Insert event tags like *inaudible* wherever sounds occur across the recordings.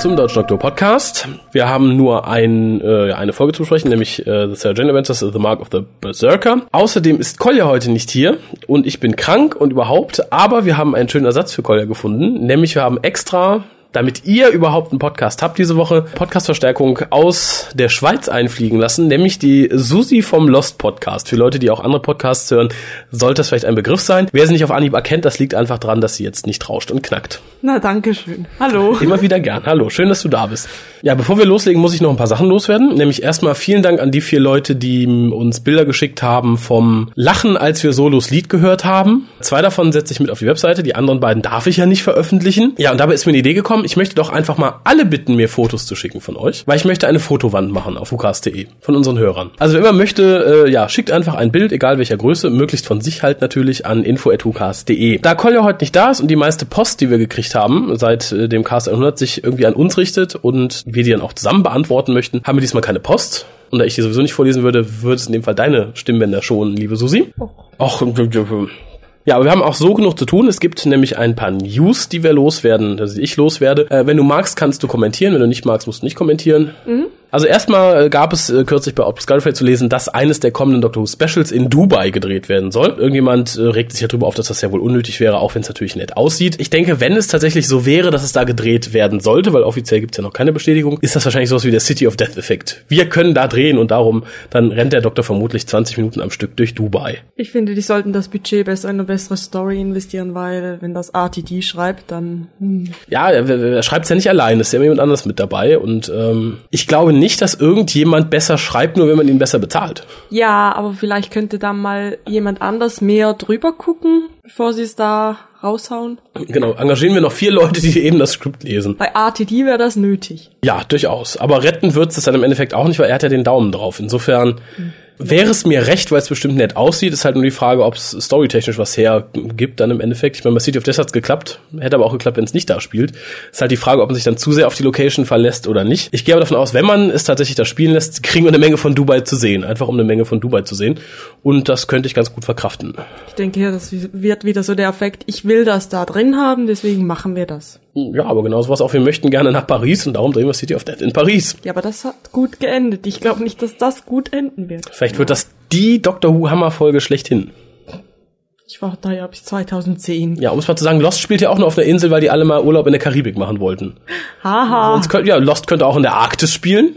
zum Deutschen Doktor Podcast. Wir haben nur ein, äh, eine Folge zu besprechen, nämlich äh, The Sarah Adventures, The Mark of the Berserker. Außerdem ist Kolja heute nicht hier und ich bin krank und überhaupt, aber wir haben einen schönen Ersatz für Kolja gefunden, nämlich wir haben extra damit ihr überhaupt einen Podcast habt diese Woche, Podcast-Verstärkung aus der Schweiz einfliegen lassen, nämlich die Susi vom Lost Podcast. Für Leute, die auch andere Podcasts hören, sollte das vielleicht ein Begriff sein. Wer sie nicht auf Anhieb erkennt, das liegt einfach daran, dass sie jetzt nicht rauscht und knackt. Na, danke schön. Hallo. Immer wieder gern. Hallo, schön, dass du da bist. Ja, bevor wir loslegen, muss ich noch ein paar Sachen loswerden. Nämlich erstmal vielen Dank an die vier Leute, die uns Bilder geschickt haben vom Lachen, als wir Solos Lied gehört haben. Zwei davon setze ich mit auf die Webseite, die anderen beiden darf ich ja nicht veröffentlichen. Ja, und dabei ist mir eine Idee gekommen, ich möchte doch einfach mal alle bitten, mir Fotos zu schicken von euch, weil ich möchte eine Fotowand machen auf ukas.de von unseren Hörern. Also wer immer möchte, äh, ja, schickt einfach ein Bild, egal welcher Größe, möglichst von sich halt natürlich an info.ukas.de. Da Kolja heute nicht da ist und die meiste Post, die wir gekriegt haben, seit äh, dem Cast 100 sich irgendwie an uns richtet und wir die dann auch zusammen beantworten möchten, haben wir diesmal keine Post. Und da ich die sowieso nicht vorlesen würde, würde es in dem Fall deine Stimmbänder schonen, liebe Susi. Och. Ja, aber wir haben auch so genug zu tun. Es gibt nämlich ein paar News, die wir loswerden, also ich loswerde. Äh, wenn du magst, kannst du kommentieren. Wenn du nicht magst, musst du nicht kommentieren. Mhm. Also erstmal äh, gab es äh, kürzlich bei Obscurify zu lesen, dass eines der kommenden Doctor Who Specials in Dubai gedreht werden soll. Irgendjemand äh, regt sich ja drüber auf, dass das ja wohl unnötig wäre, auch wenn es natürlich nett aussieht. Ich denke, wenn es tatsächlich so wäre, dass es da gedreht werden sollte, weil offiziell gibt's ja noch keine Bestätigung, ist das wahrscheinlich sowas wie der City of Death Effekt. Wir können da drehen und darum, dann rennt der Doktor vermutlich 20 Minuten am Stück durch Dubai. Ich finde, die sollten das Budget besser in eine bessere Story investieren, weil wenn das RTD schreibt, dann... Hm. Ja, er, er schreibt ja nicht allein, es ist ja jemand anders mit dabei und ähm, ich glaube nicht, dass irgendjemand jemand besser schreibt, nur wenn man ihn besser bezahlt. Ja, aber vielleicht könnte da mal jemand anders mehr drüber gucken, bevor sie es da raushauen. Genau, engagieren wir noch vier Leute, die eben das Skript lesen. Bei RTD wäre das nötig. Ja, durchaus. Aber retten wird es dann im Endeffekt auch nicht, weil er hat ja den Daumen drauf. Insofern mhm. Wäre es mir recht, weil es bestimmt nett aussieht. Ist halt nur die Frage, ob es storytechnisch was hergibt dann im Endeffekt. Ich meine, bei City of Death hat's geklappt. Hätte aber auch geklappt, wenn es nicht da spielt. Ist halt die Frage, ob man sich dann zu sehr auf die Location verlässt oder nicht. Ich gehe aber davon aus, wenn man es tatsächlich da spielen lässt, kriegen wir eine Menge von Dubai zu sehen. Einfach um eine Menge von Dubai zu sehen. Und das könnte ich ganz gut verkraften. Ich denke, das wird wieder so der Effekt, ich will das da drin haben, deswegen machen wir das. Ja, aber genauso was auch. Wir möchten gerne nach Paris und darum drehen wir City of Death in Paris. Ja, aber das hat gut geendet. Ich glaube nicht, dass das gut enden wird. Vielleicht wird das die Doctor Who Hammer Folge schlechthin. Ich war da ja bis 2010. Ja, um es mal zu sagen, Lost spielt ja auch nur auf einer Insel, weil die alle mal Urlaub in der Karibik machen wollten. Haha. Sonst könnt, ja, Lost könnte auch in der Arktis spielen.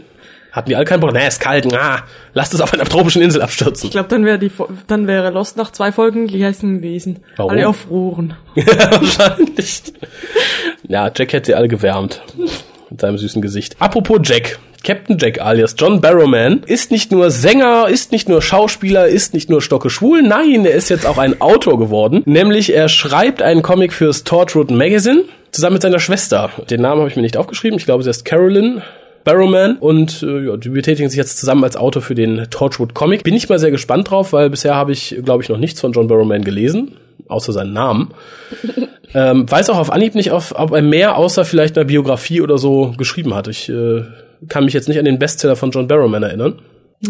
Hatten die alle keinen Bock? Nee, ist kalt. Ah, lasst es auf einer tropischen Insel abstürzen. Ich glaube, dann wäre die, dann wäre Lost nach zwei Folgen gleichen gewesen. Warum? Alle erfroren. *laughs* Wahrscheinlich. Ja, Jack hätte sie alle gewärmt. Mit seinem süßen Gesicht. Apropos Jack. Captain Jack alias John Barrowman ist nicht nur Sänger, ist nicht nur Schauspieler, ist nicht nur Stocke schwul, nein, er ist jetzt auch ein Autor geworden. Nämlich er schreibt einen Comic fürs Torchwood Magazine zusammen mit seiner Schwester. Den Namen habe ich mir nicht aufgeschrieben, ich glaube, sie heißt Carolyn. Barrowman und äh, ja, die betätigen sich jetzt zusammen als Autor für den Torchwood Comic. Bin ich mal sehr gespannt drauf, weil bisher habe ich, glaube ich, noch nichts von John Barrowman gelesen, außer seinen Namen. *laughs* ähm, weiß auch auf Anhieb nicht, auf, ob er mehr außer vielleicht einer Biografie oder so geschrieben hat. Ich äh, kann mich jetzt nicht an den Bestseller von John Barrowman erinnern.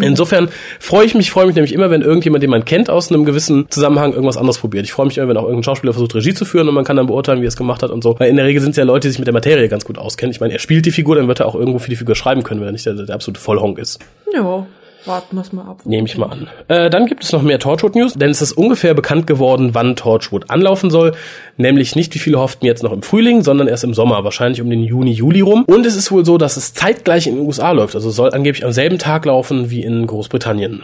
Insofern freue ich mich, freue mich nämlich immer, wenn irgendjemand, den man kennt, aus einem gewissen Zusammenhang irgendwas anderes probiert. Ich freue mich immer, wenn auch irgendein Schauspieler versucht, Regie zu führen und man kann dann beurteilen, wie er es gemacht hat und so. Weil in der Regel sind es ja Leute, die sich mit der Materie ganz gut auskennen. Ich meine, er spielt die Figur, dann wird er auch irgendwo für die Figur schreiben können, wenn er nicht der, der absolute Vollhonk ist. Ja. Warten wir mal ab. Nehme ich mal an. Äh, dann gibt es noch mehr Torchwood News, denn es ist ungefähr bekannt geworden, wann Torchwood anlaufen soll. Nämlich nicht, wie viele hofften jetzt noch im Frühling, sondern erst im Sommer, wahrscheinlich um den Juni, Juli rum. Und es ist wohl so, dass es zeitgleich in den USA läuft. Also soll angeblich am selben Tag laufen wie in Großbritannien.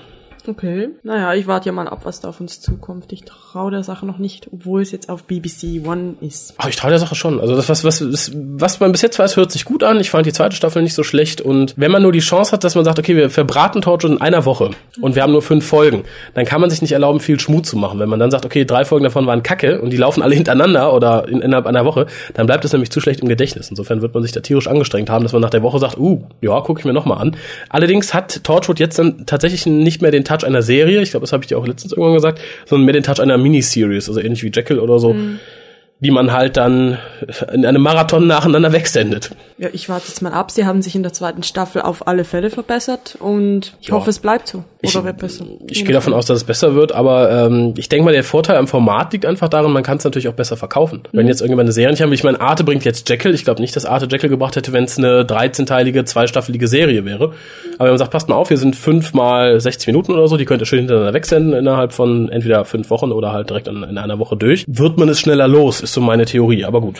Okay. Naja, ich warte ja mal ab, was da auf uns zukommt. Ich traue der Sache noch nicht, obwohl es jetzt auf BBC One ist. Ach, ich traue der Sache schon. Also das, was, was, das, was man bis jetzt weiß, hört sich gut an. Ich fand die zweite Staffel nicht so schlecht. Und wenn man nur die Chance hat, dass man sagt, okay, wir verbraten Torchwood in einer Woche und wir haben nur fünf Folgen, dann kann man sich nicht erlauben, viel Schmut zu machen. Wenn man dann sagt, okay, drei Folgen davon waren kacke und die laufen alle *laughs* hintereinander oder in, innerhalb einer Woche, dann bleibt es nämlich zu schlecht im Gedächtnis. Insofern wird man sich da tierisch angestrengt haben, dass man nach der Woche sagt, uh, ja, gucke ich mir nochmal an. Allerdings hat Torchwood jetzt dann tatsächlich nicht mehr den Touch einer Serie. Ich glaube, das habe ich dir auch letztens irgendwann gesagt, sondern mehr den Touch einer Miniseries, also ähnlich wie Jekyll oder so. Mhm. Die man halt dann in einem Marathon nacheinander wegsendet. Ja, ich warte jetzt mal ab. Sie haben sich in der zweiten Staffel auf alle Fälle verbessert und ich Ja. hoffe, es bleibt so. Ich Oder wird besser? Ich gehe davon aus, dass es besser wird, aber ähm, ich denke mal, der Vorteil am Format liegt einfach darin, man kann es natürlich auch besser verkaufen. Wenn jetzt irgendjemand eine Serie nicht haben ich meine, Arte bringt jetzt Jekyll. Ich glaube nicht, dass Arte Jekyll gebracht hätte, wenn es eine 13-teilige, zweistaffelige Serie wäre. Aber wenn man sagt, passt mal auf, hier sind fünf mal 60 Minuten oder so, die könnt ihr schön hintereinander wegsenden innerhalb von entweder fünf Wochen oder halt direkt in, in einer Woche durch, wird man es schneller los, ist so meine Theorie. Aber gut.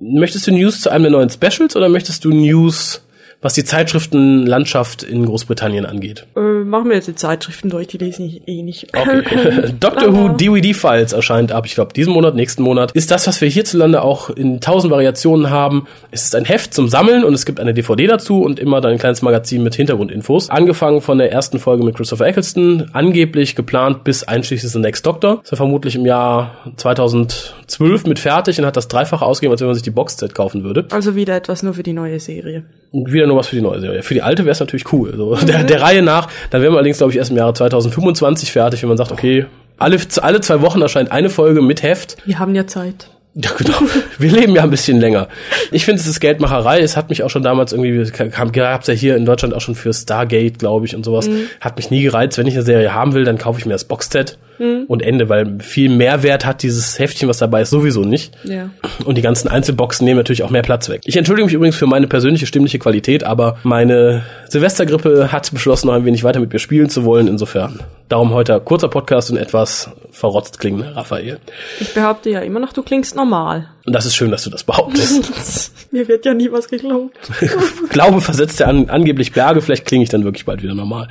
Möchtest du News zu einem der neuen Specials oder möchtest du News was die Zeitschriftenlandschaft in Großbritannien angeht. Äh, machen wir jetzt die Zeitschriften durch, die lese ich eh nicht. Okay. *laughs* *laughs* Doctor Who DVD Files erscheint ab, ich glaube, diesen Monat, nächsten Monat. Ist das, was wir hierzulande auch in tausend Variationen haben. Es ist ein Heft zum Sammeln und es gibt eine DVD dazu und immer dann ein kleines Magazin mit Hintergrundinfos. Angefangen von der ersten Folge mit Christopher Eccleston, angeblich geplant bis einschließlich The Next Doctor. Ist er vermutlich im Jahr 2012 mit fertig und hat das dreifache ausgegeben, als wenn man sich die Boxset kaufen würde. Also wieder etwas nur für die neue Serie. Und wieder nur was für die neue Serie. Für die alte wäre es natürlich cool. So, *laughs* der, der Reihe nach, dann wären wir allerdings, glaube ich, erst im Jahre 2025 fertig, wenn man sagt, okay, alle, alle zwei Wochen erscheint eine Folge mit Heft. Wir haben ja Zeit. Ja, genau. *laughs* Wir leben ja ein bisschen länger. Ich finde, es ist Geldmacherei. Es hat mich auch schon damals irgendwie, kam, gab's ja hier in Deutschland auch schon für Stargate, glaube ich, und sowas. Mhm. Hat mich nie gereizt. Wenn ich eine Serie haben will, dann kaufe ich mir das Boxset Mhm. und Ende, weil viel Mehrwert hat dieses Heftchen, was dabei ist, sowieso nicht. Ja. Und die ganzen Einzelboxen nehmen natürlich auch mehr Platz weg. Ich entschuldige mich übrigens für meine persönliche stimmliche Qualität, aber meine Silvestergrippe hat beschlossen, noch ein wenig weiter mit mir spielen zu wollen. Insofern. Darum heute kurzer Podcast und etwas verrotzt klingender Raphael. Ich behaupte ja immer noch, du klingst normal. Und das ist schön, dass du das behauptest. *laughs* Mir wird ja nie was geglaubt. *laughs* Glaube versetzt er an, angeblich Berge, vielleicht klinge ich dann wirklich bald wieder normal.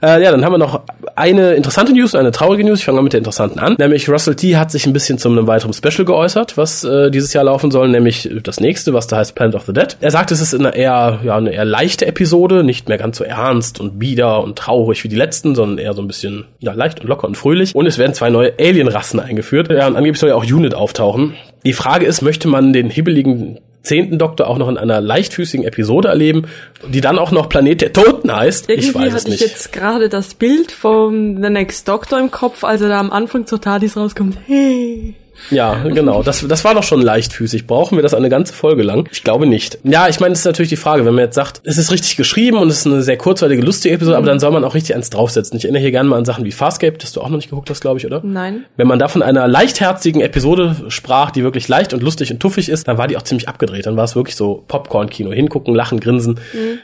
Äh, ja, dann haben wir noch eine interessante News und eine traurige News. Ich fange mal mit der interessanten an. Nämlich Russell T. hat sich ein bisschen zu einem weiteren Special geäußert, was äh, dieses Jahr laufen soll, nämlich das nächste, was da heißt Planet of the Dead. Er sagt, es ist eine eher, ja, eine eher leichte Episode, nicht mehr ganz so ernst und bieder und traurig wie die letzten, sondern eher so ein bisschen ja, leicht und locker und fröhlich. Und es werden zwei neue Alien-Rassen eingeführt. Ja, und angeblich soll ja auch Unit auftauchen. Die Frage ist, möchte man den hibbeligen zehnten Doktor auch noch in einer leichtfüßigen Episode erleben, die dann auch noch Planet der Toten heißt? Irgendwie ich weiß es hatte nicht. ich jetzt gerade das Bild vom The Next Doctor im Kopf, als er da am Anfang zur TARDIS rauskommt. Hey. Ja, *laughs* genau. Das, das war doch schon leichtfüßig. Brauchen wir das eine ganze Folge lang? Ich glaube nicht. Ja, ich meine, das ist natürlich die Frage, wenn man jetzt sagt, es ist richtig geschrieben und es ist eine sehr kurzweilige, lustige Episode, aber dann soll man auch richtig eins draufsetzen. Ich erinnere hier gerne mal an Sachen wie Farscape, das du auch noch nicht geguckt hast, glaube ich, oder? Nein. Wenn man da von einer leichtherzigen Episode sprach, die wirklich leicht und lustig und tuffig ist, dann war die auch ziemlich abgedreht. Dann war es wirklich so Popcorn-Kino. Hingucken, lachen, grinsen.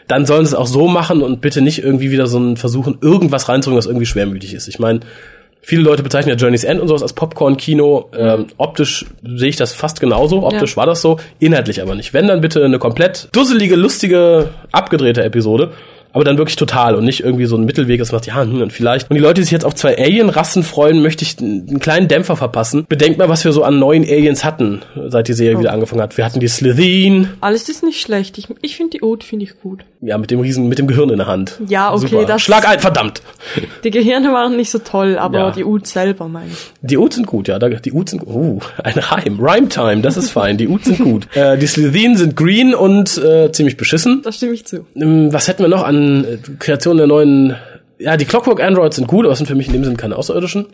Dann sollen sie es auch so machen und bitte nicht irgendwie wieder so ein Versuchen, irgendwas reinzubringen, was irgendwie schwermütig ist. Ich meine, Viele Leute bezeichnen ja Journey's End und sowas als Popcorn-Kino. Ähm, optisch sehe ich das fast genauso. Optisch Ja. war das so, inhaltlich aber nicht. Wenn, dann bitte eine komplett dusselige, lustige, abgedrehte Episode. Aber dann wirklich total und nicht irgendwie so ein Mittelweg, das macht, ja, hm, und vielleicht. Und die Leute, die sich jetzt auf zwei Alien-Rassen freuen, möchte ich einen kleinen Dämpfer verpassen. Bedenkt mal, was wir so an neuen Aliens hatten, seit die Serie wieder angefangen hat. Wir hatten die Slitheen, Alles ist nicht schlecht. Ich, ich finde die Oat finde ich gut. ja, mit dem Riesen, mit dem Gehirn in der Hand. Ja, okay, Super. das- Schlag ein, verdammt! Die Gehirne waren nicht so toll, aber Ja. die Oat selber meine ich. Die Uts sind gut, ja. Die Uts sind uh, ein Reim. Rhyme Time, das ist fein. Die Uts sind gut. Äh, die Slitheen sind green und äh, ziemlich beschissen. Da stimme ich zu. Ähm, was hätten wir noch an äh, Kreationen der neuen... Ja, die Clockwork Androids sind gut, aber sind für mich in dem Sinne keine Außerirdischen.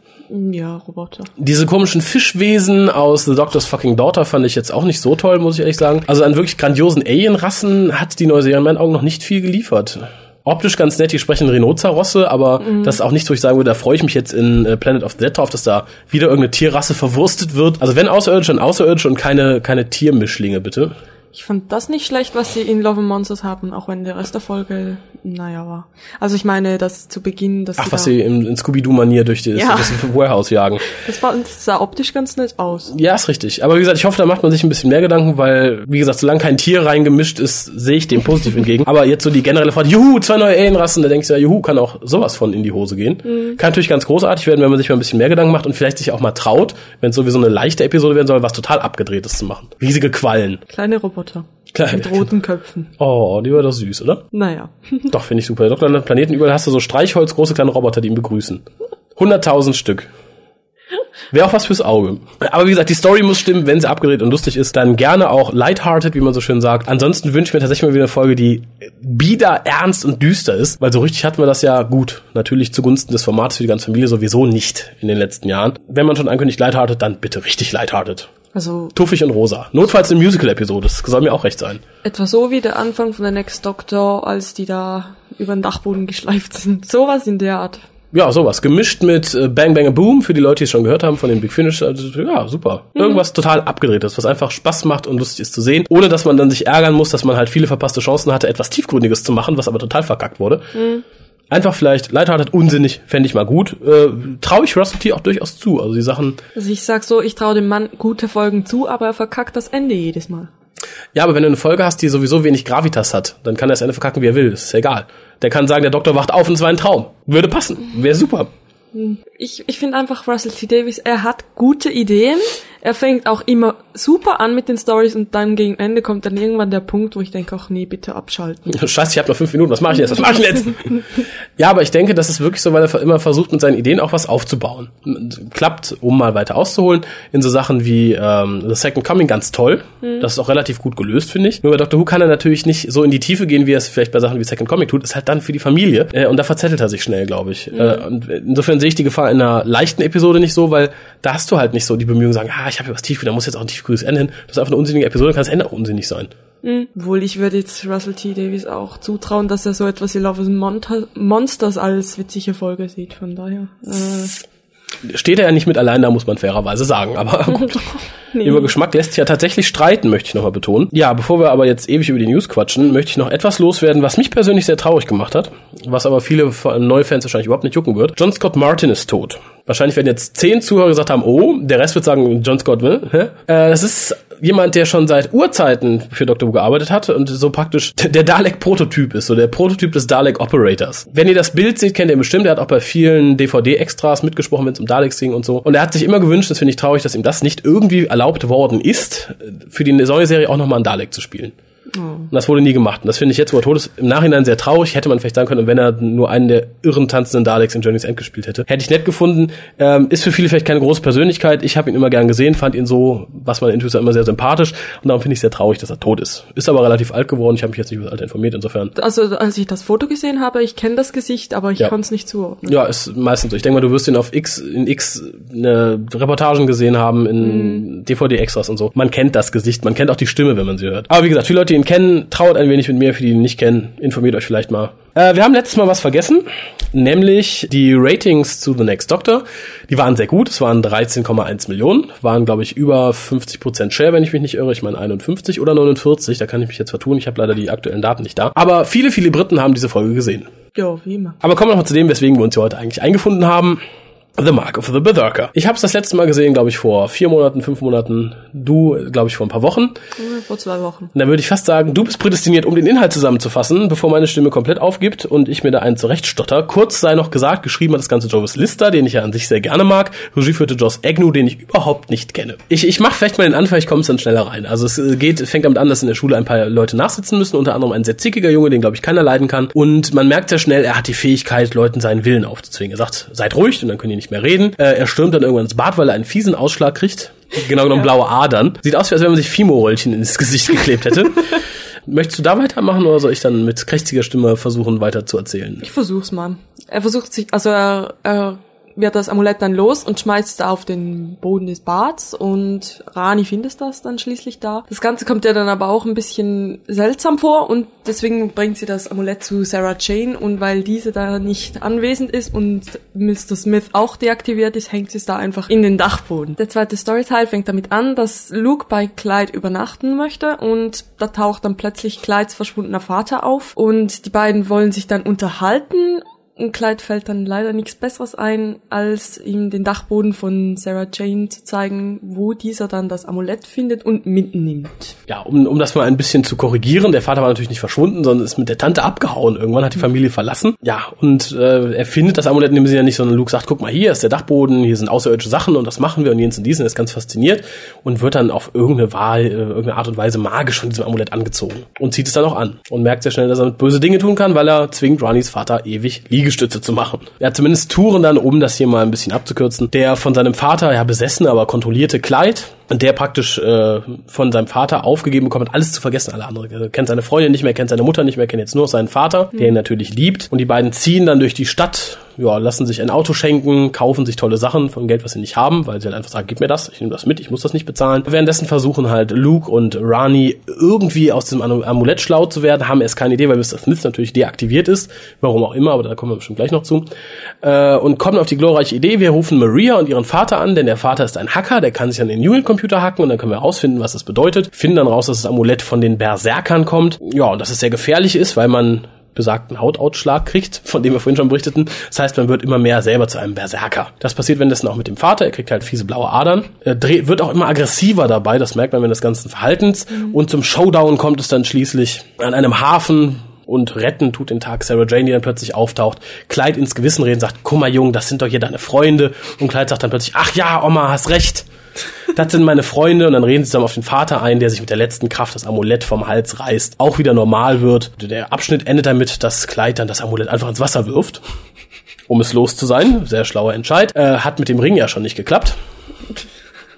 Ja, Roboter. Diese komischen Fischwesen aus The Doctor's Fucking Daughter fand ich jetzt auch nicht so toll, muss ich ehrlich sagen. Also an wirklich grandiosen Alien-Rassen hat die neue Serie in meinen Augen noch nicht viel geliefert. Optisch ganz nett, die sprechen Rhinozerosse, aber das ist auch nichts, wo ich sagen würde, da freue ich mich jetzt in äh, Planet of the Dead drauf, dass da wieder irgendeine Tierrasse verwurstet wird. Also wenn Außerirdische, dann Außerirdische und keine, keine Tiermischlinge, bitte. Ich fand das nicht schlecht, was sie in Love and Monsters haben, auch wenn der Rest der Folge, naja, war. Also ich meine, das zu Beginn, dass Ach, sie was da, sie in, in Scooby-Doo-Manier durch das, Ja. das Warehouse jagen. das, war, das sah optisch ganz nett aus. Ja, ist richtig. Aber wie gesagt, ich hoffe, da macht man sich ein bisschen mehr Gedanken, weil, wie gesagt, solange kein Tier reingemischt ist, sehe ich dem positiv entgegen. Aber jetzt so die generelle Frage, juhu, zwei neue Alienrassen, da denkst du ja, juhu, kann auch sowas von in die Hose gehen. Kann natürlich ganz großartig werden, wenn man sich mal ein bisschen mehr Gedanken macht und vielleicht sich auch mal traut, wenn es sowieso eine leichte Episode werden soll, was total abgedrehtes zu machen. Riesige Quallen. Kleine Roboter. Kleine- Mit roten Köpfen. Oh, die war doch süß, oder? Naja. *laughs* Doch, finde ich super. Doktor an Planeten überall hast du so Streichholz, große kleine Roboter, die ihn begrüßen. 100.000 Stück. Wäre auch was fürs Auge. Aber wie gesagt, die Story muss stimmen. Wenn sie abgedreht und lustig ist, dann gerne auch lighthearted, wie man so schön sagt. Ansonsten wünsche ich mir tatsächlich mal wieder eine Folge, die bieder, ernst und düster ist. Weil so richtig hatten wir das ja gut. Natürlich zugunsten des Formats für die ganze Familie sowieso nicht in den letzten Jahren. Wenn man schon ankündigt lighthearted, dann bitte richtig lighthearted. Also Tuffig und rosa. Notfalls eine Musical-Episode. Das soll mir auch recht sein. etwa so wie der Anfang von der Next Doctor, als die da über den Dachboden geschleift sind. Sowas in der Art Ja, sowas. Gemischt mit äh, Bang Bang Boom für die Leute, die es schon gehört haben von den Big Finish. Also, ja, super. Mhm. Irgendwas total abgedrehtes, was einfach Spaß macht und lustig ist zu sehen, ohne dass man dann sich ärgern muss, dass man halt viele verpasste Chancen hatte, etwas Tiefgründiges zu machen, was aber total verkackt wurde. Mhm. Einfach vielleicht, Lighthearted, unsinnig, fände ich mal gut. Äh, Traue ich Russell T auch durchaus zu. Also die Sachen, Also ich sag so, ich traue dem Mann gute Folgen zu, aber er verkackt das Ende jedes Mal. ja, aber wenn du eine Folge hast, die sowieso wenig Gravitas hat, dann kann er das Ende verkacken, wie er will. Das ist ja egal. Der kann sagen, der Doktor wacht auf und es war ein Traum. Würde passen. Wäre super. Ich, ich finde einfach Russell T. Davis, er hat gute Ideen. Er fängt auch immer super an mit den Stories und dann gegen Ende kommt dann irgendwann der Punkt, wo ich denke, ach nee, bitte abschalten. Scheiße, ich habe noch fünf Minuten. Was mache ich jetzt? Was mache ich jetzt? *laughs* ja, aber ich denke, das ist wirklich so, weil er immer versucht, mit seinen Ideen auch was aufzubauen. Klappt, um mal weiter auszuholen, in so Sachen wie ähm, The Second Coming ganz toll. Das ist auch relativ gut gelöst, finde ich. Nur bei Doctor Who kann er natürlich nicht so in die Tiefe gehen, wie er es vielleicht bei Sachen wie Second Coming tut. Ist halt dann für die Familie. Äh, und da verzettelt er sich schnell, glaube ich. Äh, und insofern sehe ich die Gefahr in einer leichten Episode nicht so, weil da hast du halt nicht so die Bemühungen, sagen, ah, ich habe hier was tief, da muss jetzt auch ein tiefgrünes Ende hin. Das ist einfach eine unsinnige Episode, kann das Ende auch unsinnig sein. Obwohl ich würde jetzt Russell T. Davis auch zutrauen, dass er so etwas wie Love is Mon- Monsters als witzige Folge sieht. Von daher. Äh, Steht er ja nicht mit allein, da muss man fairerweise sagen. Aber *laughs* gut. nee. Über Geschmack lässt sich ja tatsächlich streiten, möchte ich nochmal betonen. Ja, bevor wir aber jetzt ewig über die News quatschen, möchte ich noch etwas loswerden, was mich persönlich sehr traurig gemacht hat, was aber viele neue Fans wahrscheinlich überhaupt nicht jucken wird. John Scott Martin ist tot. Wahrscheinlich werden jetzt zehn Zuhörer gesagt haben, oh, der Rest wird sagen, John Scott, ne? Hä? Äh, das ist jemand, der schon seit Urzeiten für Dr. Who gearbeitet hat und so praktisch der Dalek-Prototyp ist, so der Prototyp des Dalek-Operators. Wenn ihr das Bild seht, kennt ihr bestimmt, er hat auch bei vielen DVD-Extras mitgesprochen, wenn es um Daleks ging und so. Und er hat sich immer gewünscht, das finde ich traurig, dass ihm das nicht irgendwie erlaubt worden ist, für die neue Serie auch nochmal einen Dalek zu spielen. Und das wurde nie gemacht. Und das finde ich jetzt, wo er tot ist, im Nachhinein sehr traurig. Hätte man vielleicht sagen können, wenn er nur einen der irren tanzenden Daleks in Journey's End gespielt hätte. Hätte ich nett gefunden. Ähm, ist für viele vielleicht keine große Persönlichkeit. Ich habe ihn immer gern gesehen, fand ihn so, was man intuitiv immer sehr sympathisch. Und darum finde ich sehr traurig, dass er tot ist. Ist aber relativ alt geworden. Ich habe mich jetzt nicht über das Alter informiert. Insofern, also als ich das Foto gesehen habe, ich kenne das Gesicht, aber ich Ja. konnte es nicht zuordnen. ja, ist meistens so. Ich denke mal, du wirst ihn auf X, in X ne, Reportagen gesehen haben, in DVD-Extras und so. Man kennt das Gesicht, man kennt auch die Stimme, wenn man sie hört. Aber wie gesagt, viele Leute, die ihn kennen, trauert ein wenig mit mir. Für die, die ihn nicht kennen, informiert euch vielleicht mal. Äh, wir haben letztes Mal was vergessen, nämlich die Ratings zu The Next Doctor. Die waren sehr gut, es waren 13,1 Millionen, waren glaube ich über 50% Share, wenn ich mich nicht irre. Ich meine 51 oder 49, da kann ich mich jetzt vertun. Ich habe leider die aktuellen Daten nicht da. Aber viele, viele Briten haben diese Folge gesehen. Ja, wie immer. Aber kommen wir noch mal zu dem, weswegen wir uns hier heute eigentlich eingefunden haben. The Mark of the Berserker. Ich habe es das letzte Mal gesehen, glaube ich, vor vier Monaten, fünf Monaten. Du, glaube ich, vor ein paar Wochen. Vor zwei Wochen. Dann würde ich fast sagen, du bist prädestiniert, um den Inhalt zusammenzufassen, bevor meine Stimme komplett aufgibt und ich mir da einen zurechtstotter. Kurz sei noch gesagt, geschrieben hat das Ganze Jovis Lister, den ich ja an sich sehr gerne mag. Regie führte Joss Agnew, den ich überhaupt nicht kenne. Ich, ich mache vielleicht mal den Anfang, ich komme dann schneller rein. Also es äh, geht, fängt damit an, dass in der Schule ein paar Leute nachsitzen müssen, unter anderem ein sehr zickiger Junge, den glaube ich keiner leiden kann. Und man merkt sehr schnell, er hat die Fähigkeit, Leuten seinen Willen aufzuzwingen. Er sagt, seid ruhig und dann können die nicht mehr reden. Äh, er stürmt dann irgendwann ins Bad, weil er einen fiesen Ausschlag kriegt. Genau genommen blaue Adern. Sieht aus, wie als wenn man sich Fimo-Rollchen ins Gesicht geklebt hätte. *laughs* Möchtest du da weitermachen oder soll ich dann mit krächziger Stimme versuchen, weiter zu erzählen? Ich versuch's mal. Er versucht sich, also er, er wird das Amulett dann los und schmeißt es auf den Boden des Bads und Rani findet das dann schließlich da. Das Ganze kommt ihr dann aber auch ein bisschen seltsam vor und deswegen bringt sie das Amulett zu Sarah Jane und weil diese da nicht anwesend ist und Mr. Smith auch deaktiviert ist, hängt sie es da einfach in den Dachboden. Der zweite Storyteil fängt damit an, dass Luke bei Clyde übernachten möchte und da taucht dann plötzlich Clydes verschwundener Vater auf und die beiden wollen sich dann unterhalten und Clyde fällt dann leider nichts Besseres ein, als ihm den Dachboden von Sarah Jane zu zeigen, wo dieser dann das Amulett findet und mitnimmt. Ja, um, um das mal ein bisschen zu korrigieren, der Vater war natürlich nicht verschwunden, sondern ist mit der Tante abgehauen. Irgendwann hat die Familie verlassen. Ja, und äh, er findet das Amulett dem Sinne ja nicht, sondern Luke sagt, guck mal, hier ist der Dachboden, hier sind außerirdische Sachen und das machen wir und jens und diesen, er ist ganz fasziniert und wird dann auf irgendeine Wahl, äh, irgendeine Art und Weise magisch von diesem Amulett angezogen und zieht es dann auch an und merkt sehr schnell, dass er böse Dinge tun kann, weil er zwingt Ranis Vater ewig Liegestütze zu machen. Er hat zumindest Touren dann, um das hier mal ein bisschen abzukürzen, der von seinem Vater, ja besessene, aber kontrollierte Kleid, der praktisch äh, von seinem Vater aufgegeben bekommt, alles zu vergessen, alle anderen. Er kennt seine Freundin nicht mehr, kennt seine Mutter nicht mehr, kennt jetzt nur seinen Vater, der ihn natürlich liebt. Und die beiden ziehen dann durch die Stadt ja, lassen sich ein Auto schenken, kaufen sich tolle Sachen von Geld, was sie nicht haben, weil sie halt einfach sagen, gib mir das, ich nehme das mit, ich muss das nicht bezahlen. Währenddessen versuchen halt Luke und Rani irgendwie aus diesem Amulett schlau zu werden, haben erst keine Idee, weil Mr. Smith natürlich deaktiviert ist, warum auch immer, aber da kommen wir bestimmt gleich noch zu. Äh, und kommen auf die glorreiche Idee, wir rufen Maria und ihren Vater an, denn der Vater ist ein Hacker, der kann sich an den Unit-Computer hacken und dann können wir herausfinden, was das bedeutet. Finden dann raus, dass das Amulett von den Berserkern kommt. Ja, und dass es sehr gefährlich ist, weil man besagten Hautausschlag kriegt, von dem wir vorhin schon berichteten. Das heißt, man wird immer mehr selber zu einem Berserker. Das passiert währenddessen auch mit dem Vater. Er kriegt halt fiese blaue Adern. Er dreht, wird auch immer aggressiver dabei. Das merkt man während des ganzen Verhaltens. Mhm. Und zum Showdown kommt es dann schließlich an einem Hafen, und retten tut den Tag Sarah Jane, die dann plötzlich auftaucht, Clyde ins Gewissen reden, sagt, guck mal Jung, das sind doch hier deine Freunde. Und Clyde sagt dann plötzlich, ach ja, Oma, hast recht das sind meine Freunde und dann reden sie zusammen auf den Vater ein, der sich mit der letzten Kraft das Amulett vom Hals reißt, auch wieder normal wird. Der Abschnitt endet damit, dass Kleid dann das Amulett einfach ins Wasser wirft, um es los zu sein. Sehr schlauer Entscheid. Äh, hat mit dem Ring ja schon nicht geklappt.